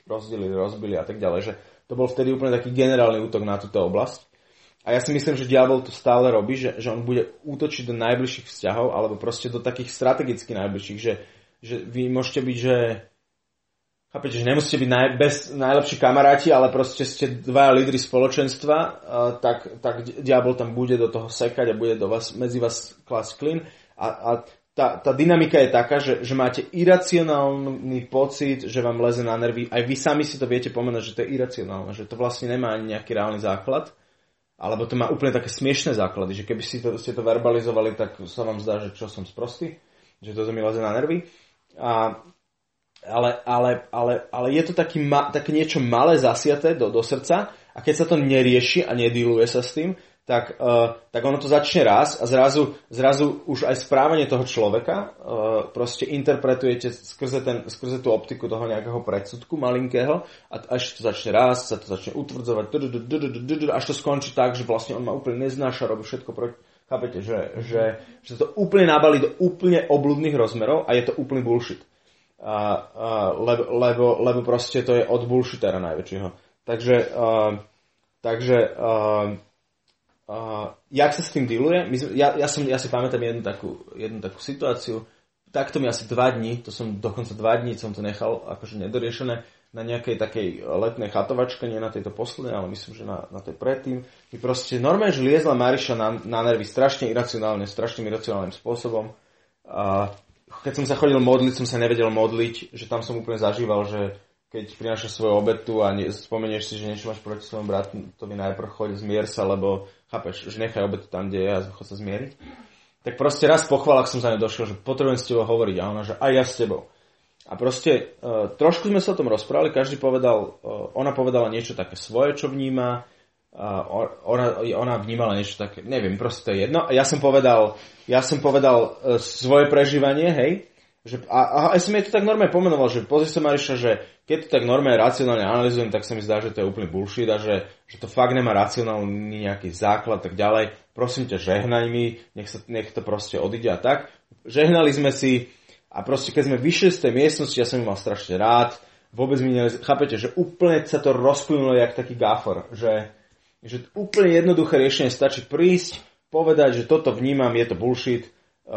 rozdelili, rozbili a tak ďalej. Že to bol vtedy úplne taký generálny útok na túto oblasť. A ja si myslím, že diabol to stále robí, že, že on bude útočiť do najbližších vzťahov, alebo proste do takých strategicky najbližších, že, že vy môžete byť, že Chápete, že nemusíte byť naj, bez, najlepší kamaráti, ale proste ste dva lídry spoločenstva, tak, tak diabol tam bude do toho sekať a bude do vás, medzi vás klásť klin. A, a tá, tá dynamika je taká, že, že máte iracionálny pocit, že vám leze na nervy. Aj vy sami si to viete pomenúť, že to je iracionálne, že to vlastne nemá ani nejaký reálny základ alebo to má úplne také smiešné základy, že keby si to, ste to verbalizovali, tak sa vám zdá, že čo som sprostý, že toto mi leze na nervy. A, ale, ale, ale, ale je to taký ma, také niečo malé zasiaté do, do srdca a keď sa to nerieši a nediluje sa s tým, tak, uh, tak ono to začne raz a zrazu, zrazu už aj správanie toho človeka uh, proste interpretujete skrze, ten, skrze tú optiku toho nejakého predsudku malinkého a až to začne raz, sa to začne utvrdzovať až to skončí tak, že vlastne on ma úplne neznáša, robí všetko proti... Chápete, že, že, že to úplne nabalí do úplne obludných rozmerov a je to úplný bullshit. A, a, lebo, lebo, lebo proste to je od bullshitera najväčšieho. Takže, uh, takže uh, Uh, jak sa s tým dealuje? My, ja, ja, som, ja si pamätám jednu takú, jednu takú situáciu. Takto mi asi dva dní, to som dokonca dva dní som to nechal akože nedoriešené na nejakej takej letnej chatovačke, nie na tejto poslednej, ale myslím, že na, na tej predtým. Mi proste normálne, že liezla Mariša na, na nervy strašne iracionálne, strašným iracionálnym spôsobom. A keď som sa chodil modliť, som sa nevedel modliť, že tam som úplne zažíval, že keď prinášaš svoju obetu a ne, spomenieš si, že niečo máš proti svojom bratu, to by najprv choď zmier sa, lebo chápeš, že nechaj obetu tam, kde je a chod sa zmieriť. Tak proste raz po chválach som za ňu došiel, že potrebujem s tebou hovoriť a ona, že aj ja s tebou. A proste uh, trošku sme sa o tom rozprávali, každý povedal, uh, ona povedala niečo také svoje, čo vníma, uh, ona, ona vnímala niečo také, neviem, proste to je jedno. A ja som povedal, ja som povedal uh, svoje prežívanie, hej, že, a, a aj som jej to tak normálne pomenoval, že pozri sa Mariša, že keď to tak normálne racionálne analizujem, tak sa mi zdá, že to je úplný bullshit a že, že to fakt nemá racionálny nejaký základ tak ďalej. Prosím ťa, žehnaj mi, nech, sa, nech to proste odíde a tak. Žehnali sme si a proste keď sme vyšli z tej miestnosti, ja som ju mal strašne rád, vôbec mi ne... chápete, že úplne sa to rozplynulo jak taký gáfor, že, že úplne jednoduché riešenie stačí prísť, povedať, že toto vnímam, je to bullshit,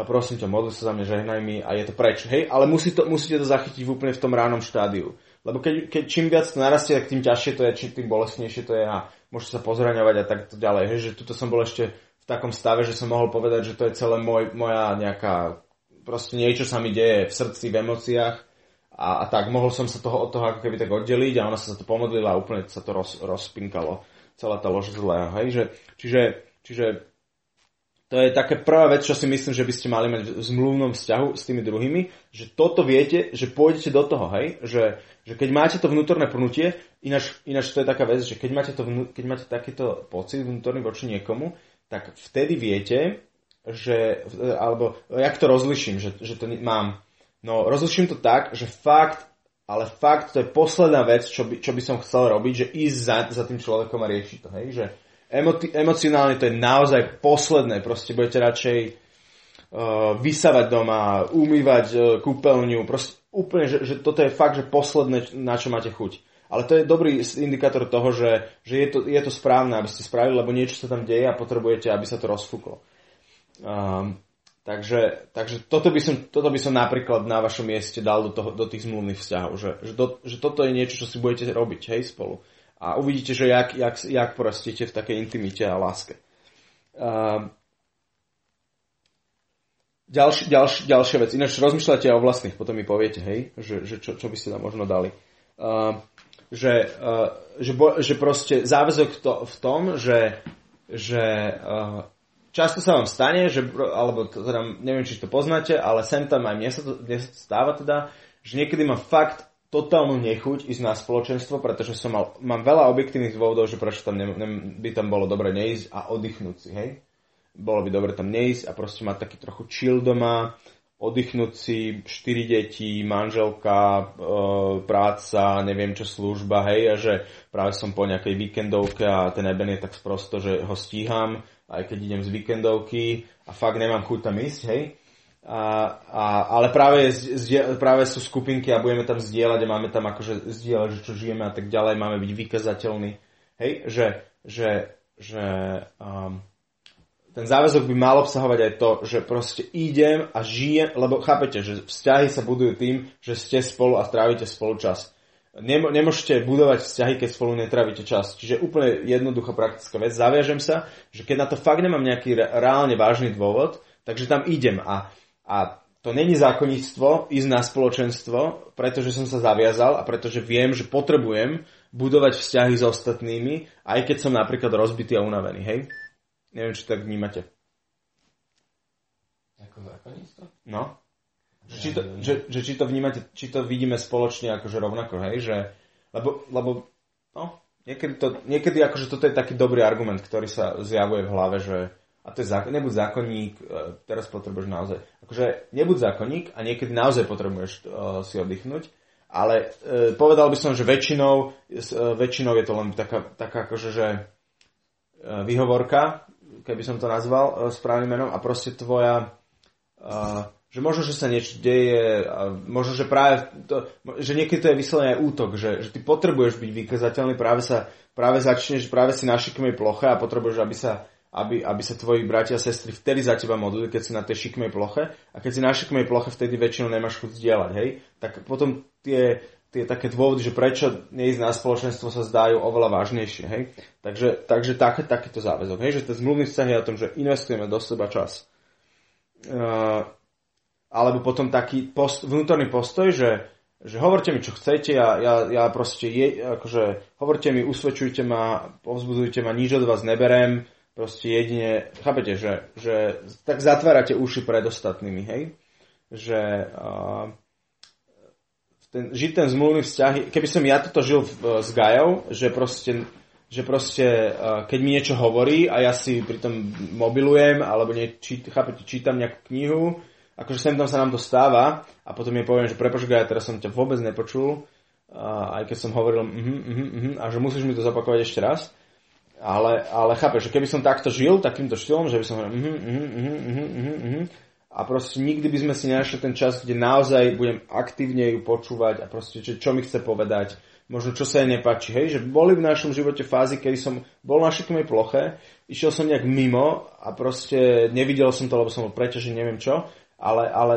prosím ťa, modli sa za mňa, žehnaj mi a je to preč. Hej, ale musí to, musíte to zachytiť úplne v tom ránom štádiu. Lebo keď, keď čím viac to narastie, tak tým ťažšie to je, čím tým bolestnejšie to je a môžete sa pozraňovať a tak to ďalej. Hej, že tuto som bol ešte v takom stave, že som mohol povedať, že to je celé môj, moja nejaká, proste niečo sa mi deje v srdci, v emóciách a, a tak mohol som sa toho od toho ako keby tak oddeliť a ona sa to pomodlila a úplne sa to roz, rozpinkalo celá tá lož zlého. Hej, že, čiže, čiže to je taká prvá vec, čo si myslím, že by ste mali mať v zmluvnom vzťahu s tými druhými, že toto viete, že pôjdete do toho, hej? Že, že keď máte to vnútorné pnutie, ináč, ináč to je taká vec, že keď máte, to vnú, keď máte takýto pocit vnútorný voči niekomu, tak vtedy viete, že, alebo jak to rozliším, že, že to mám. No, rozliším to tak, že fakt, ale fakt to je posledná vec, čo by, čo by som chcel robiť, že ísť za, za tým človekom a riešiť to, hej? Že, Emoti- emocionálne to je naozaj posledné. Proste budete radšej uh, vysávať doma, umývať uh, kúpeľňu. Proste úplne, že, že toto je fakt, že posledné, na čo máte chuť. Ale to je dobrý indikátor toho, že, že je, to, je to správne, aby ste spravili, lebo niečo sa tam deje a potrebujete, aby sa to rozfúklo. Um, takže takže toto, by som, toto by som napríklad na vašom mieste dal do, toho, do tých zmluvných vzťahov, že, že, do, že toto je niečo, čo si budete robiť, hej, spolu a uvidíte, že jak, jak, jak porastíte v takej intimite a láske. Uh, ďalš, ďalš, ďalšia vec. Ináč rozmýšľate o vlastných, potom mi poviete, hej, že, že čo, čo by ste tam možno dali. Uh, že, uh, že, bo, že proste záväzok to, v tom, že, že uh, často sa vám stane, že, alebo teda, neviem, či to poznáte, ale sem tam aj mne sa to, mne sa to stáva teda, že niekedy mám fakt totálnu nechuť ísť na spoločenstvo, pretože som mal, mám veľa objektívnych dôvodov, že prečo tam ne, ne, by tam bolo dobre neísť a oddychnúť si, hej. Bolo by dobre tam neísť a proste mať taký trochu chill doma, oddychnúť si, štyri deti, manželka, e, práca, neviem čo, služba, hej, a že práve som po nejakej víkendovke a ten eben je tak sprosto, že ho stíham, aj keď idem z víkendovky a fakt nemám chuť tam ísť, hej. A, a, ale práve, zdie, práve sú skupinky a budeme tam zdieľať a máme tam akože zdieľať, že čo žijeme a tak ďalej, máme byť vykazateľní, hej, že, že, že um, ten záväzok by mal obsahovať aj to, že proste idem a žijem, lebo chápete, že vzťahy sa budujú tým, že ste spolu a trávite spolu čas. Nemôžete budovať vzťahy, keď spolu netrávite čas. Čiže úplne jednoduchá praktická vec. Zaviažem sa, že keď na to fakt nemám nejaký reálne vážny dôvod, takže tam idem a, a to není zákonníctvo ísť na spoločenstvo, pretože som sa zaviazal a pretože viem, že potrebujem budovať vzťahy s ostatnými, aj keď som napríklad rozbitý a unavený, hej? Neviem, či tak vnímate. Ako zákonníctvo? No. Že či, to, že, že či to vnímate, či to vidíme spoločne akože rovnako, hej? Že, lebo, lebo no, niekedy, to, niekedy akože toto je taký dobrý argument, ktorý sa zjavuje v hlave, že a to je zákon, nebuď zákonník, e, teraz potrebuješ naozaj, akože nebuď zákonník a niekedy naozaj potrebuješ uh, si oddychnúť, ale uh, povedal by som, že väčšinou, uh, väčšinou je to len taká, taká akože, že uh, vyhovorka, keby som to nazval uh, správnym menom a proste tvoja uh, že možno, že sa niečo deje, a možno, že práve to, že niekedy to je vyslovene aj útok, že, že ty potrebuješ byť vykazateľný, práve sa, práve začneš, práve si na ploche a potrebuješ, aby sa, aby, aby sa tvoji bratia a sestry vtedy za teba modlili, keď si na tej šikmej ploche a keď si na šikmej ploche, vtedy väčšinou nemáš chuť zdieľať, hej? Tak potom tie, tie také dôvody, že prečo neísť na spoločenstvo sa zdajú oveľa vážnejšie, hej? Takže, takže tak, takýto záväzok, hej? Že ten zmluvný vzťah je o tom, že investujeme do seba čas. Uh, alebo potom taký post, vnútorný postoj, že, že hovorte mi, čo chcete, ja, ja, ja proste, je, akože, hovorte mi, usvedčujte ma, povzbudzujte ma, nič od vás neberem, proste jedine, chápete, že, že tak zatvárate uši pred ostatnými, hej? Že uh, ten, žiť ten zmluvný vzťah, keby som ja toto žil v, s Gajou, že proste, že proste uh, keď mi niečo hovorí a ja si pritom mobilujem, alebo nie, či, chápete, čítam nejakú knihu, akože sem tam sa nám to stáva a potom mi poviem, že prepoč ja teraz som ťa vôbec nepočul, a aj keď som hovoril uh-huh, uh-huh, uh-huh, a že musíš mi to zopakovať ešte raz. Ale, ale chápeš, že keby som takto žil, takýmto štýlom, že by som hovoril uh-huh, uh-huh, uh-huh, uh-huh, a proste nikdy by sme si nenašli ten čas, kde naozaj budem aktívne ju počúvať a proste čo, čo mi chce povedať, možno čo sa jej nepáči. Hej, že boli v našom živote fázy, kedy som bol na šikmej ploche, išiel som nejak mimo a proste nevidel som to, lebo som bol preťažený, neviem čo ale, ale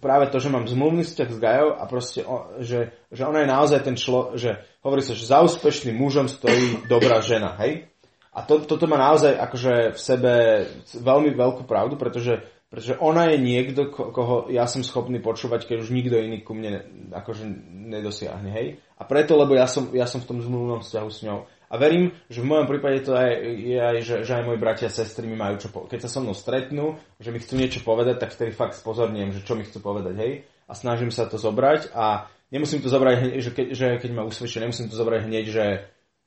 práve to, že mám zmluvný vzťah s Gajou a proste, že, že ona je naozaj ten člo, že hovorí sa, že za úspešným mužom stojí dobrá žena, hej? A to, toto má naozaj akože v sebe veľmi veľkú pravdu, pretože, pretože ona je niekto, koho ja som schopný počúvať, keď už nikto iný ku mne akože nedosiahne, hej? A preto, lebo ja som, ja som v tom zmluvnom vzťahu s ňou. A verím, že v mojom prípade to aj, je aj, že, že aj moji bratia a sestry mi majú čo povedať. Keď sa so mnou stretnú, že mi chcú niečo povedať, tak vtedy fakt spozorniem, že čo mi chcú povedať, hej. A snažím sa to zobrať a nemusím to zobrať že, keď, že keď ma usvedčia, nemusím to zobrať hneď, že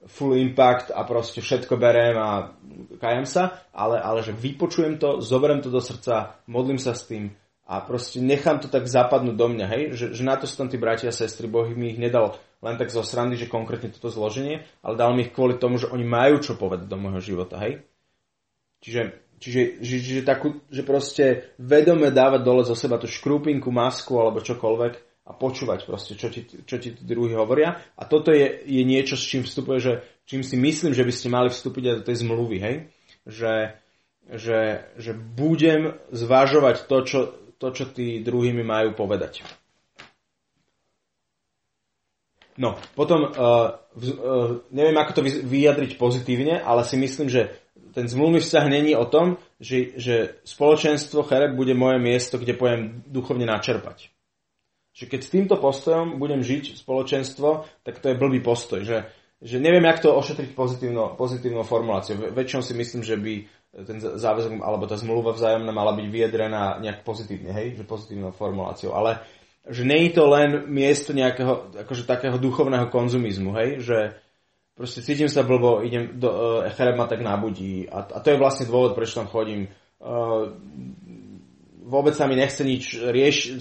full impact a proste všetko beriem a kajem sa, ale, ale že vypočujem to, zoberiem to do srdca, modlím sa s tým a proste nechám to tak zapadnúť do mňa, hej, že, že na to sú tam tí bratia a sestry, Boh mi ich nedal len tak zo srandy, že konkrétne toto zloženie, ale dal mi ich kvôli tomu, že oni majú čo povedať do môjho života, hej? Čiže, čiže, že, že, takú, že proste vedome dávať dole zo seba tú škrupinku, masku alebo čokoľvek a počúvať proste, čo ti, čo ti druhí hovoria. A toto je, je niečo, s čím vstupuje, že čím si myslím, že by ste mali vstúpiť aj do tej zmluvy, hej? Že, že, že budem zvažovať to, čo, to, čo tí druhí mi majú povedať. No, potom, uh, uh, neviem ako to vyjadriť pozitívne, ale si myslím, že ten zmluvný vzťah není o tom, že, že spoločenstvo Chereb bude moje miesto, kde pojem duchovne načerpať. Že keď s týmto postojom budem žiť spoločenstvo, tak to je blbý postoj. Že, že neviem, jak to ošetriť pozitívno, pozitívnou formuláciou. Väčšinou si myslím, že by, ten záväzok alebo tá zmluva vzájomná mala byť vyjadrená nejak pozitívne, hej, že pozitívnou formuláciou, ale že nie je to len miesto nejakého akože takého duchovného konzumizmu, hej, že proste cítim sa blbo, idem do, uh, ma tak nabudí a, a to je vlastne dôvod, prečo tam chodím. Uh, vôbec sa mi nechce nič riešiť,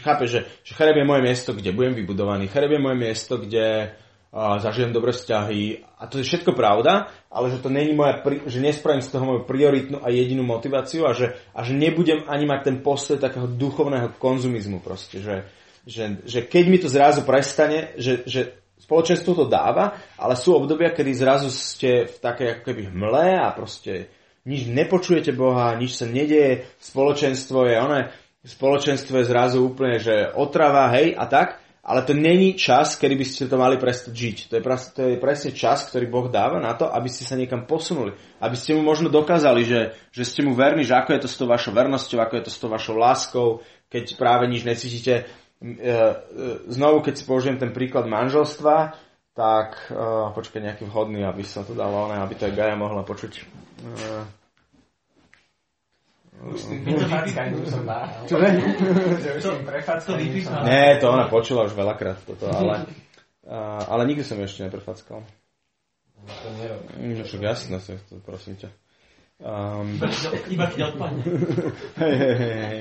chápe, že, že Chereb je moje miesto, kde budem vybudovaný, Chereb je moje miesto, kde uh, zažijem dobré vzťahy. A to je všetko pravda, ale že to není moja, že nespravím z toho moju prioritnú a jedinú motiváciu a že, a že nebudem ani mať ten postoj takého duchovného konzumizmu proste, že, že, že keď mi to zrazu prestane, že, že spoločenstvo to dáva, ale sú obdobia, kedy zrazu ste v takej ako keby hmle a proste nič nepočujete Boha, nič sa nedeje, spoločenstvo je one, spoločenstvo je zrazu úplne, že otrava, hej, a tak, ale to není čas, kedy by ste to mali prestať žiť. To je, to je presne čas, ktorý Boh dáva na to, aby ste sa niekam posunuli. Aby ste mu možno dokázali, že, že ste mu verní, že ako je to s tou vašou vernosťou, ako je to s tou vašou láskou, keď práve nič necítite, E, e, znovu, keď si použijem ten príklad manželstva, tak uh, počkaj nejaký vhodný, aby sa to dalo, aby to aj Gaja mohla počuť. Uh, Nie, to ona počula už veľakrát toto, ale, ale nikdy som ešte neprefackal. To nerobím. No však jasné, to, prosím ťa. Um, Iba keď odpadne. Hej, hej, hej.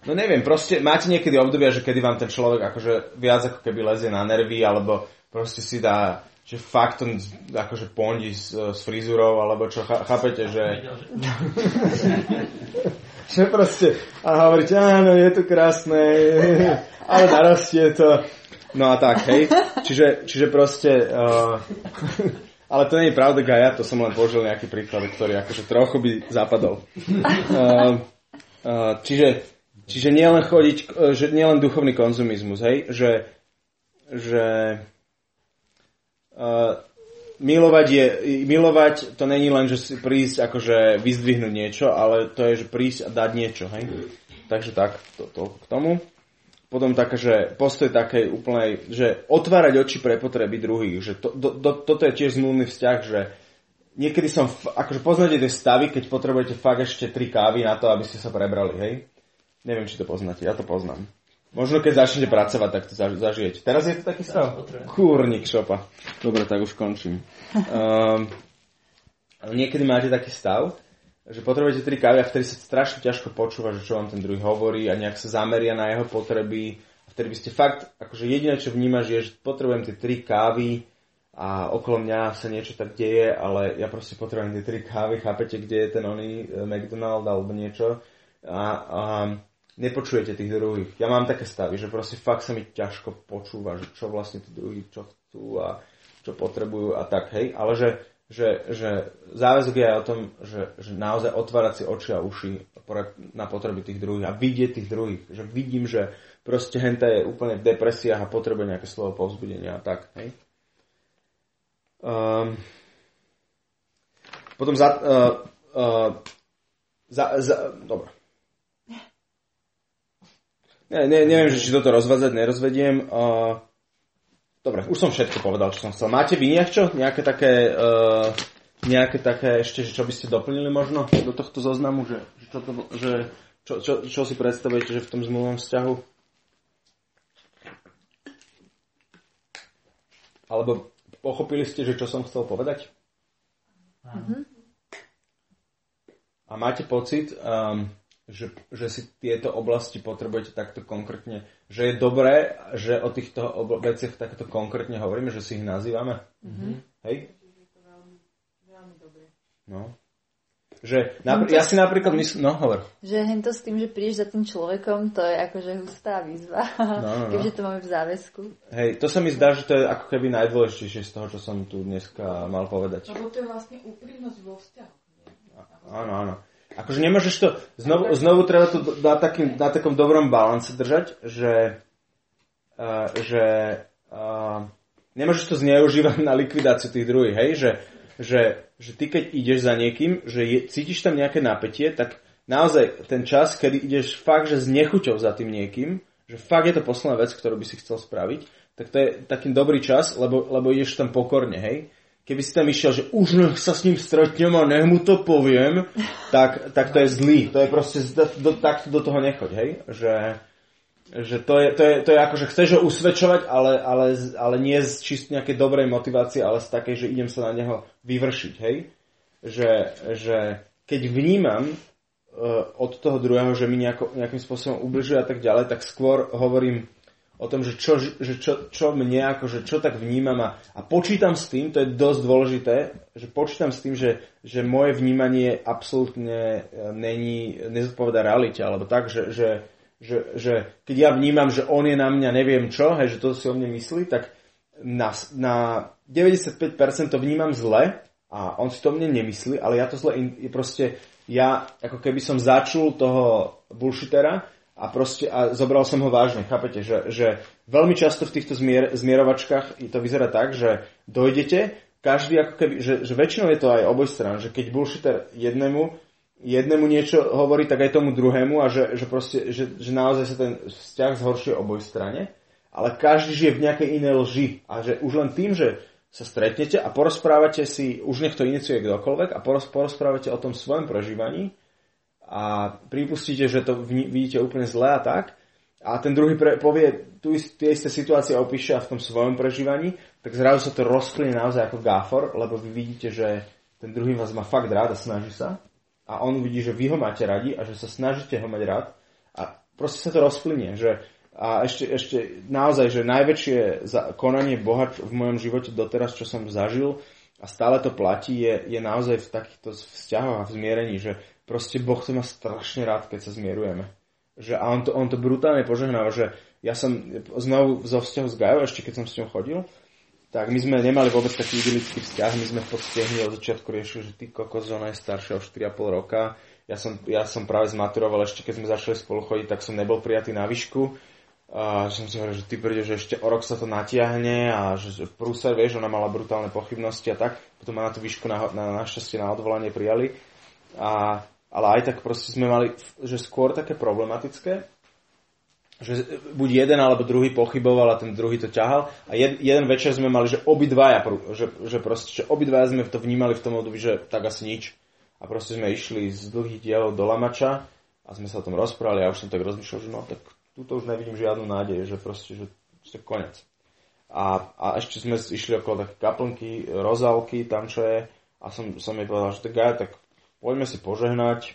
No neviem, proste máte niekedy obdobia, že kedy vám ten človek akože viac ako keby lezie na nervy, alebo proste si dá, že fakt on akože pondí s, s frizurou, alebo čo, chápete, že... že proste, a hovoríte, áno, je to krásne, ale narastie to. No a tak, hej. Čiže, čiže proste... Uh, ale to nie je pravda, Gaja, to som len použil nejaký príklad, ktorý akože trochu by zapadol. Uh, uh, čiže Čiže nielen chodiť, e, že nielen duchovný konzumizmus, hej, že, že milovať je, milovať to není len, že si prísť akože vyzdvihnúť niečo, ale to je, že prísť a dať niečo, hej. Takže tak, to, to k tomu. Potom také, že postoj takej úplnej, že otvárať oči pre potreby druhých, že to, do, do, toto je tiež zmluvný vzťah, že niekedy som, akože poznáte tie stavy, keď potrebujete fakt ešte tri kávy na to, aby ste sa prebrali, hej Neviem, či to poznáte, ja to poznám. Možno keď začnete pracovať, tak to zažijete. Teraz je to taký stav? Kúrnik šopa. Dobre, tak už končím. Um, niekedy máte taký stav, že potrebujete tri kávy a vtedy sa strašne ťažko počúva, že čo vám ten druhý hovorí a nejak sa zameria na jeho potreby. A vtedy by ste fakt, akože jediné, čo vnímaš, je, že potrebujem tie tri kávy a okolo mňa sa niečo tak deje, ale ja proste potrebujem tie tri kávy, chápete, kde je ten oný eh, McDonald alebo niečo. A, a nepočujete tých druhých. Ja mám také stavy, že proste fakt sa mi ťažko počúva, že čo vlastne tí druhí, čo chcú a čo potrebujú a tak, hej. Ale že, že, že záväzok je aj o tom, že, že naozaj otvárať si oči a uši na potreby tých druhých a vidieť tých druhých. Že vidím, že proste henta je úplne v depresiách a potrebuje nejaké slovo povzbudenia a tak, hej. Um, potom za, uh, uh, za, za, dobre ne, ne, neviem, že či toto rozvázať, nerozvediem. Uh, dobre, už som všetko povedal, čo som chcel. Máte vy čo? Nejaké také, uh, nejaké také ešte, čo by ste doplnili možno do tohto zoznamu? Že, že, čo, to, že čo, čo, čo si predstavujete, že v tom zmluvnom vzťahu? Alebo pochopili ste, že čo som chcel povedať? Mm-hmm. A máte pocit, um, že, že si tieto oblasti potrebujete takto konkrétne, že je dobré, že o týchto ob- veciach takto konkrétne hovoríme, že si ich nazývame. Mm-hmm. Hej? No. Že, napr- ja si napríklad myslím, no hovor. Že hento s tým, že prídeš za tým človekom, to je akože hustá výzva, no, no, no. keďže to máme v záväzku. Hej, to sa mi zdá, že to je ako keby najdôležitejšie z toho, čo som tu dneska mal povedať. Lebo to je vlastne úprimnosť vo vzťahu. Áno, áno. Akože nemôžeš to, znovu, znovu treba to na, takým, na takom dobrom balance držať, že, uh, že uh, nemôžeš to zneužívať na likvidáciu tých druhých, hej, že, že, že ty keď ideš za niekým, že je, cítiš tam nejaké napätie, tak naozaj ten čas, kedy ideš fakt, že s nechuťou za tým niekým, že fakt je to posledná vec, ktorú by si chcel spraviť, tak to je taký dobrý čas, lebo, lebo ideš tam pokorne, hej. Keby si tam išiel, že už sa s ním stretnem a nech mu to poviem, tak, tak to je zlý. To je proste, do, tak do toho nechoď, hej? Že, že to je, to je, to je ako, že chceš ho usvedčovať, ale, ale, ale nie z čist nejakej dobrej motivácie, ale z takej, že idem sa na neho vyvršiť, hej? Že, že keď vnímam uh, od toho druhého, že mi nejako, nejakým spôsobom ubližuje a tak ďalej, tak skôr hovorím, o tom, že čo, že čo, čo mne, akože čo tak vnímam a, a počítam s tým, to je dosť dôležité, že počítam s tým, že, že moje vnímanie absolútne e, není, nezodpoveda realite, alebo tak, že, že, že, že keď ja vnímam, že on je na mňa neviem čo, hej, že to si o mne myslí, tak na, na 95% to vnímam zle a on si to mne nemyslí, ale ja to zle, je proste, ja ako keby som začul toho bullshitera, a proste a zobral som ho vážne, chápete, že, že veľmi často v týchto zmier, zmierovačkách to vyzerá tak, že dojdete, každý ako keby, že, že väčšinou je to aj oboj stran, že keď bullshitter jednému, jednému niečo hovorí, tak aj tomu druhému a že, že, proste, že, že naozaj sa ten vzťah zhoršuje oboj strane, ale každý žije v nejakej inej lži a že už len tým, že sa stretnete a porozprávate si, už nech to iniciuje kdokoľvek a porozprávate o tom svojom prežívaní, a pripustíte, že to vidíte úplne zle a tak, a ten druhý pre, povie tu tie isté situácie a opíše v tom svojom prežívaní, tak zrazu sa to rozplyne naozaj ako gáfor, lebo vy vidíte, že ten druhý vás má fakt rád a snaží sa. A on vidí, že vy ho máte radi a že sa snažíte ho mať rád. A proste sa to rozplynie, že a ešte, ešte naozaj, že najväčšie konanie Boha v mojom živote doteraz, čo som zažil a stále to platí, je, je naozaj v takýchto vzťahoch a v zmierení, že proste Boh to má strašne rád, keď sa zmierujeme. Že, a on to, on to brutálne požehnáva, že ja som znovu zo vzťahu s Gajou, ešte keď som s ňou chodil, tak my sme nemali vôbec taký idylický vzťah, my sme v podstate od začiatku riešili, že ty kokos, ona je staršia o 4,5 roka, ja som, ja som práve zmaturoval, ešte keď sme začali spolu chodiť, tak som nebol prijatý na výšku, a som si hovoril, že ty príde, že ešte o rok sa to natiahne a že prúser, vieš, ona mala brutálne pochybnosti a tak, potom ma na tú výšku na, na, našťastie na odvolanie prijali. A ale aj tak proste sme mali, že skôr také problematické, že buď jeden alebo druhý pochyboval a ten druhý to ťahal. A jed, jeden večer sme mali, že obidvaja, že, že proste, že obidvaja sme to vnímali v tom období, že tak asi nič. A proste sme išli z dlhých dielov do Lamača a sme sa o tom rozprávali a už som tak rozmýšľal, že no tak túto už nevidím žiadnu nádej, že proste, že to je konec. A, a ešte sme išli okolo také kaplnky, rozálky, tam čo je. A som, som jej povedal, že tak ja, tak poďme si požehnať,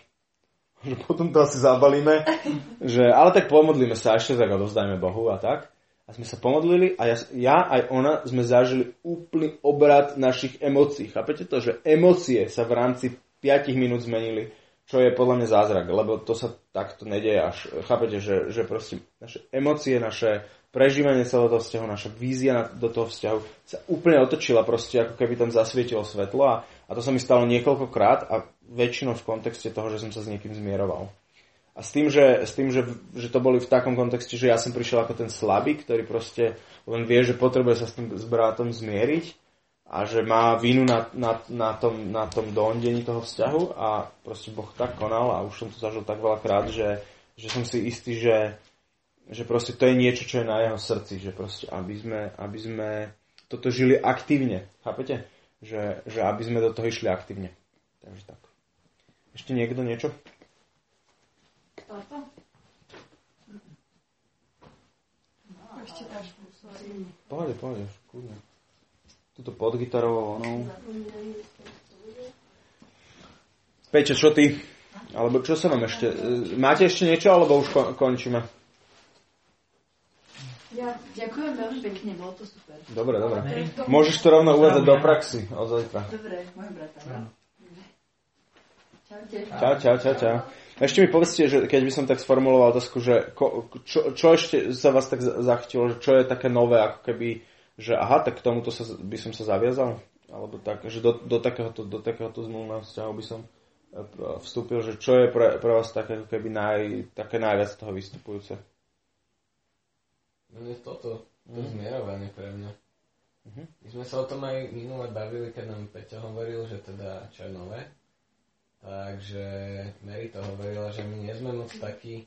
že potom to asi zabalíme, že, ale tak pomodlíme sa ešte, tak odovzdajme Bohu a tak. A sme sa pomodlili a ja, ja aj ona sme zažili úplný obrad našich emócií. Chápete to, že emócie sa v rámci 5 minút zmenili, čo je podľa mňa zázrak, lebo to sa takto nedieje až. Chápete, že, že proste naše emócie, naše prežívanie celého toho vzťahu, naša vízia do toho vzťahu sa úplne otočila proste, ako keby tam zasvietilo svetlo a, a to sa mi stalo niekoľkokrát a väčšinou v kontexte toho, že som sa s niekým zmieroval. A s tým, že, s tým že, že to boli v takom kontexte, že ja som prišiel ako ten slabý, ktorý proste len vie, že potrebuje sa s tým s bratom zmieriť a že má vinu na, na, na, tom, na tom doondení toho vzťahu a proste Boh tak konal a už som to zažil tak veľakrát, že, že som si istý, že, že proste to je niečo, čo je na jeho srdci, že proste aby sme, aby sme toto žili aktívne, chápete? Že, že aby sme do toho išli aktívne. Takže tak. Ešte niekto niečo? Toto? Ešte tak. Pohode, pohode, kľudne. Tuto pod gitarovou onou. Peťo, čo ty? Alebo čo sa vám ešte... E, máte ešte niečo, alebo už končíme? Ja ďakujem veľmi pekne, bolo to super. Dobre, dobre. Môžeš to rovno uvádzať do praxi od zajtra. Dobre, môj brat. Čau, čau, čau, čau. Ešte mi povedzte, že keď by som tak sformuloval otázku, že ko, čo, čo ešte sa vás tak zachytilo, že čo je také nové, ako keby, že aha, tak k tomuto sa, by som sa zaviazal? Alebo tak, že do, do takéhoto, do takéhoto zmluvného vzťahu by som e, vstúpil, že čo je pre, pre vás také, ako keby naj, také najviac toho vystupujúce? No je toto, to mm. zmierovanie pre mňa. Mm-hmm. My sme sa o tom aj minule bavili, keď nám Peťo hovoril, že teda čo je nové Takže Mary to hovorila, že my nie sme moc takí,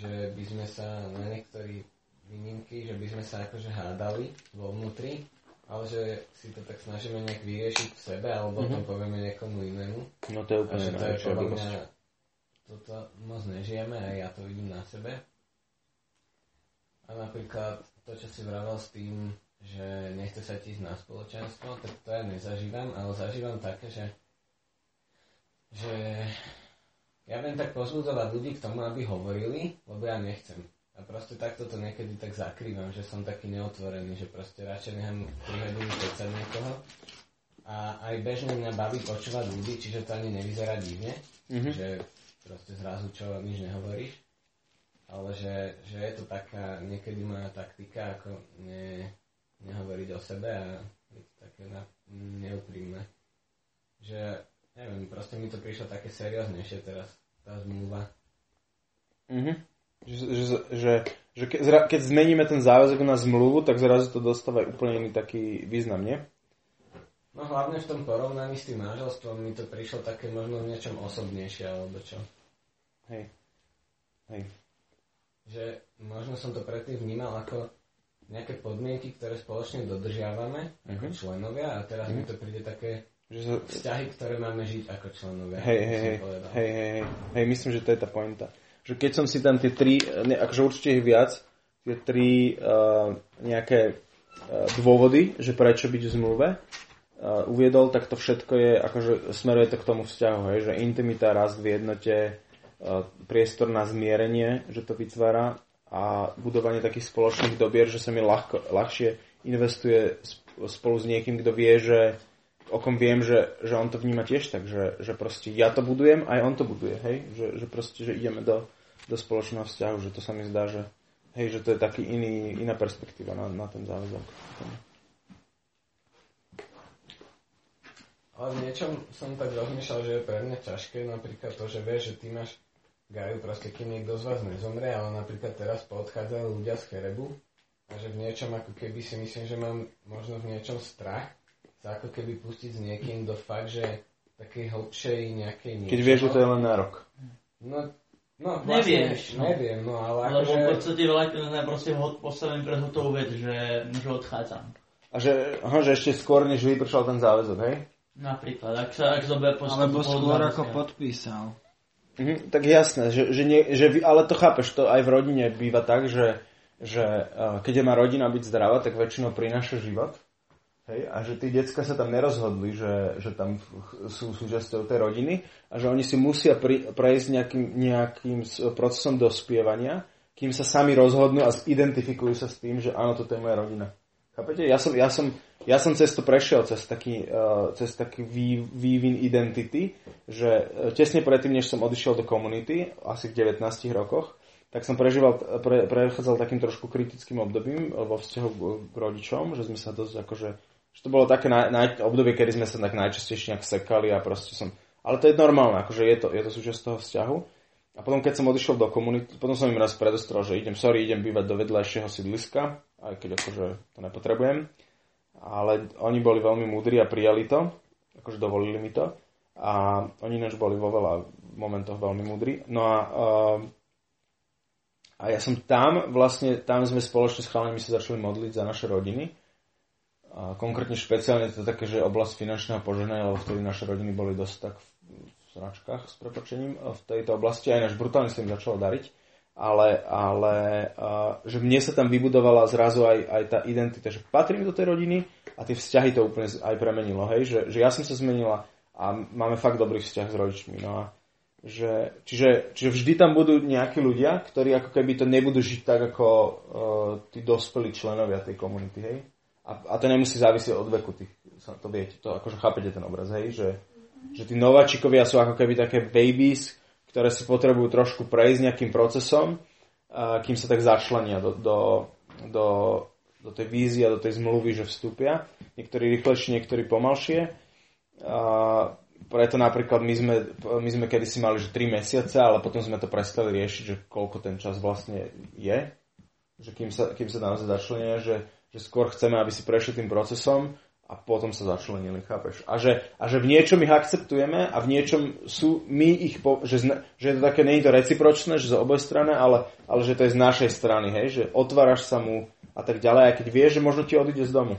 že by sme sa na niektorí výnimky, že by sme sa akože hádali vo vnútri, ale že si to tak snažíme nejak vyriešiť v sebe, alebo mm-hmm. to povieme niekomu inému. No to je A úplne že to je podľa mňa, toto moc nežijeme a ja to vidím na sebe. A napríklad to, čo si vravel s tým, že nechce sa ísť na spoločenstvo, tak to ja nezažívam, ale zažívam také, že, že ja viem tak pozbudzovať ľudí k tomu, aby hovorili, lebo ja nechcem. A proste takto to niekedy tak zakrývam, že som taký neotvorený, že proste radšej nechám 3 hodiny niekoho. A aj bežne mňa baví počúvať ľudí, čiže to ani nevyzerá divne, Mhm. že proste zrazu čo nič nehovoríš. Ale že, že je to taká niekedy moja taktika, ako ne, nehovoriť o sebe a je to také na, neúprimné. Že, neviem, proste mi to prišlo také serióznejšie teraz, tá zmluva. Mhm. Že, že, že, že ke, zra, keď zmeníme ten záväzok na zmluvu, tak zrazu to dostáva úplne iný taký význam, nie? No hlavne v tom porovnaní s tým manželstvom mi to prišlo také možno v niečom osobnejšie, alebo čo. Hej. Hej. Že možno som to predtým vnímal ako nejaké podmienky, ktoré spoločne dodržiavame ako Mhm. členovia a teraz mi to príde také Že sa, vzťahy, ktoré máme žiť ako členovia. hej, hej, hej, hej, hej, hej, hej, myslím, že to je tá pointa. Že keď som si tam tie tri, ne, akože určite ich viac, tie tri uh, nejaké uh, dôvody, že prečo byť v zmluve, uh, uviedol, tak to všetko je, akože smeruje to k tomu vzťahu, hej, že intimita, rast v jednote, uh, priestor na zmierenie, že to vytvára a budovanie takých spoločných dobier, že sa mi ľahko, ľahšie investuje sp- spolu s niekým, kto vie, že o kom viem, že, že on to vníma tiež tak, že, že proste ja to budujem, aj on to buduje, hej, že, že proste, že ideme do, do spoločného vzťahu, že to sa mi zdá, že hej, že to je taký iný, iná perspektíva na, na ten záväzok. Ale v niečom som tak rozmýšľal, že je pre mňa ťažké napríklad to, že vieš, že ty máš gaju proste, kým niekto z vás nezomre, ale napríklad teraz poodchádzajú ľudia z Cherebu a že v niečom ako keby si myslím, že mám možno v niečom strach sa ako keby pustiť s niekým do fakt, že takej hlbšej nejakej niečo. Keď vieš, že to je len nárok. No, no vlastne, Nevieš, no. Neviem, no ale Lebo akože... v podstate veľa je proste postavený pred hotovú vec, že, že odchádzam. A že, aha, že ešte skôr, než vypršal ten záväzok, hej? Napríklad, ak sa ak zober Alebo skôr ako podpísal. Mhm, tak jasné, že, že, nie, že vy, ale to chápeš, to aj v rodine býva tak, že, že uh, keď má rodina byť zdravá, tak väčšinou prináša život. Hej, a že tí decka sa tam nerozhodli, že, že tam sú súčasťou tej rodiny a že oni si musia pri, prejsť nejakým, nejakým procesom dospievania, kým sa sami rozhodnú a identifikujú sa s tým, že áno, toto je moja rodina. Chápete? Ja som, ja som, ja som cez to prešiel, cez taký, uh, cez taký vý, vývin identity, že uh, tesne predtým, než som odišiel do komunity, asi v 19 rokoch, tak som prežíval, pre, prechádzal takým trošku kritickým obdobím vo vzťahu k rodičom, že sme sa dosť akože, že to bolo také naj, naj, obdobie, kedy sme sa tak najčastejšie nejak sekali a proste som, ale to je normálne, akože je to, je to súčasť toho vzťahu. A potom, keď som odišiel do komunity, potom som im raz predostrel, že idem, sorry, idem bývať do vedľajšieho sídliska, aj keď akože to nepotrebujem. Ale oni boli veľmi múdri a prijali to, akože dovolili mi to. A oni ináč boli vo veľa momentoch veľmi múdri. No a, uh, a ja som tam, vlastne tam sme spoločne s chalami sa začali modliť za naše rodiny. A konkrétne špeciálne to také, že oblasť finančného požehnania, lebo vtedy naše rodiny boli dosť tak v, značkách s prepočením v tejto oblasti. Aj náš brutálne sa im začalo dariť. Ale, ale uh, že mne sa tam vybudovala zrazu aj, aj tá identita, že patrím do tej rodiny a tie vzťahy to úplne aj premenilo. Hej? Že, že ja som sa zmenila a máme fakt dobrý vzťah s rodičmi. No a že, čiže, čiže vždy tam budú nejakí ľudia, ktorí ako keby to nebudú žiť tak ako uh, tí dospelí členovia tej komunity, hej? A, a to nemusí závisieť od veku tých, to viete, to akože chápete ten obraz, hej? Že, že tí nováčikovia sú ako keby také babies, ktoré si potrebujú trošku prejsť nejakým procesom, uh, kým sa tak začlenia do, do, do, do tej vízie a do tej zmluvy, že vstúpia. Niektorí rýchlejšie, niektorí pomalšie. A preto napríklad my sme, my sme kedysi mali, že 3 mesiace, ale potom sme to prestali riešiť, že koľko ten čas vlastne je, že kým sa, kým sa naozaj začlenia, že, že skôr chceme, aby si prešli tým procesom a potom sa začlenili, chápeš? A že, a že v niečom ich akceptujeme a v niečom sú my ich, po, že, zna, že je to také, nie je to recipročné, že z oboj strany, ale, ale že to je z našej strany, hej? Že otváraš sa mu a tak ďalej, a keď vieš, že možno ti odíde z domu.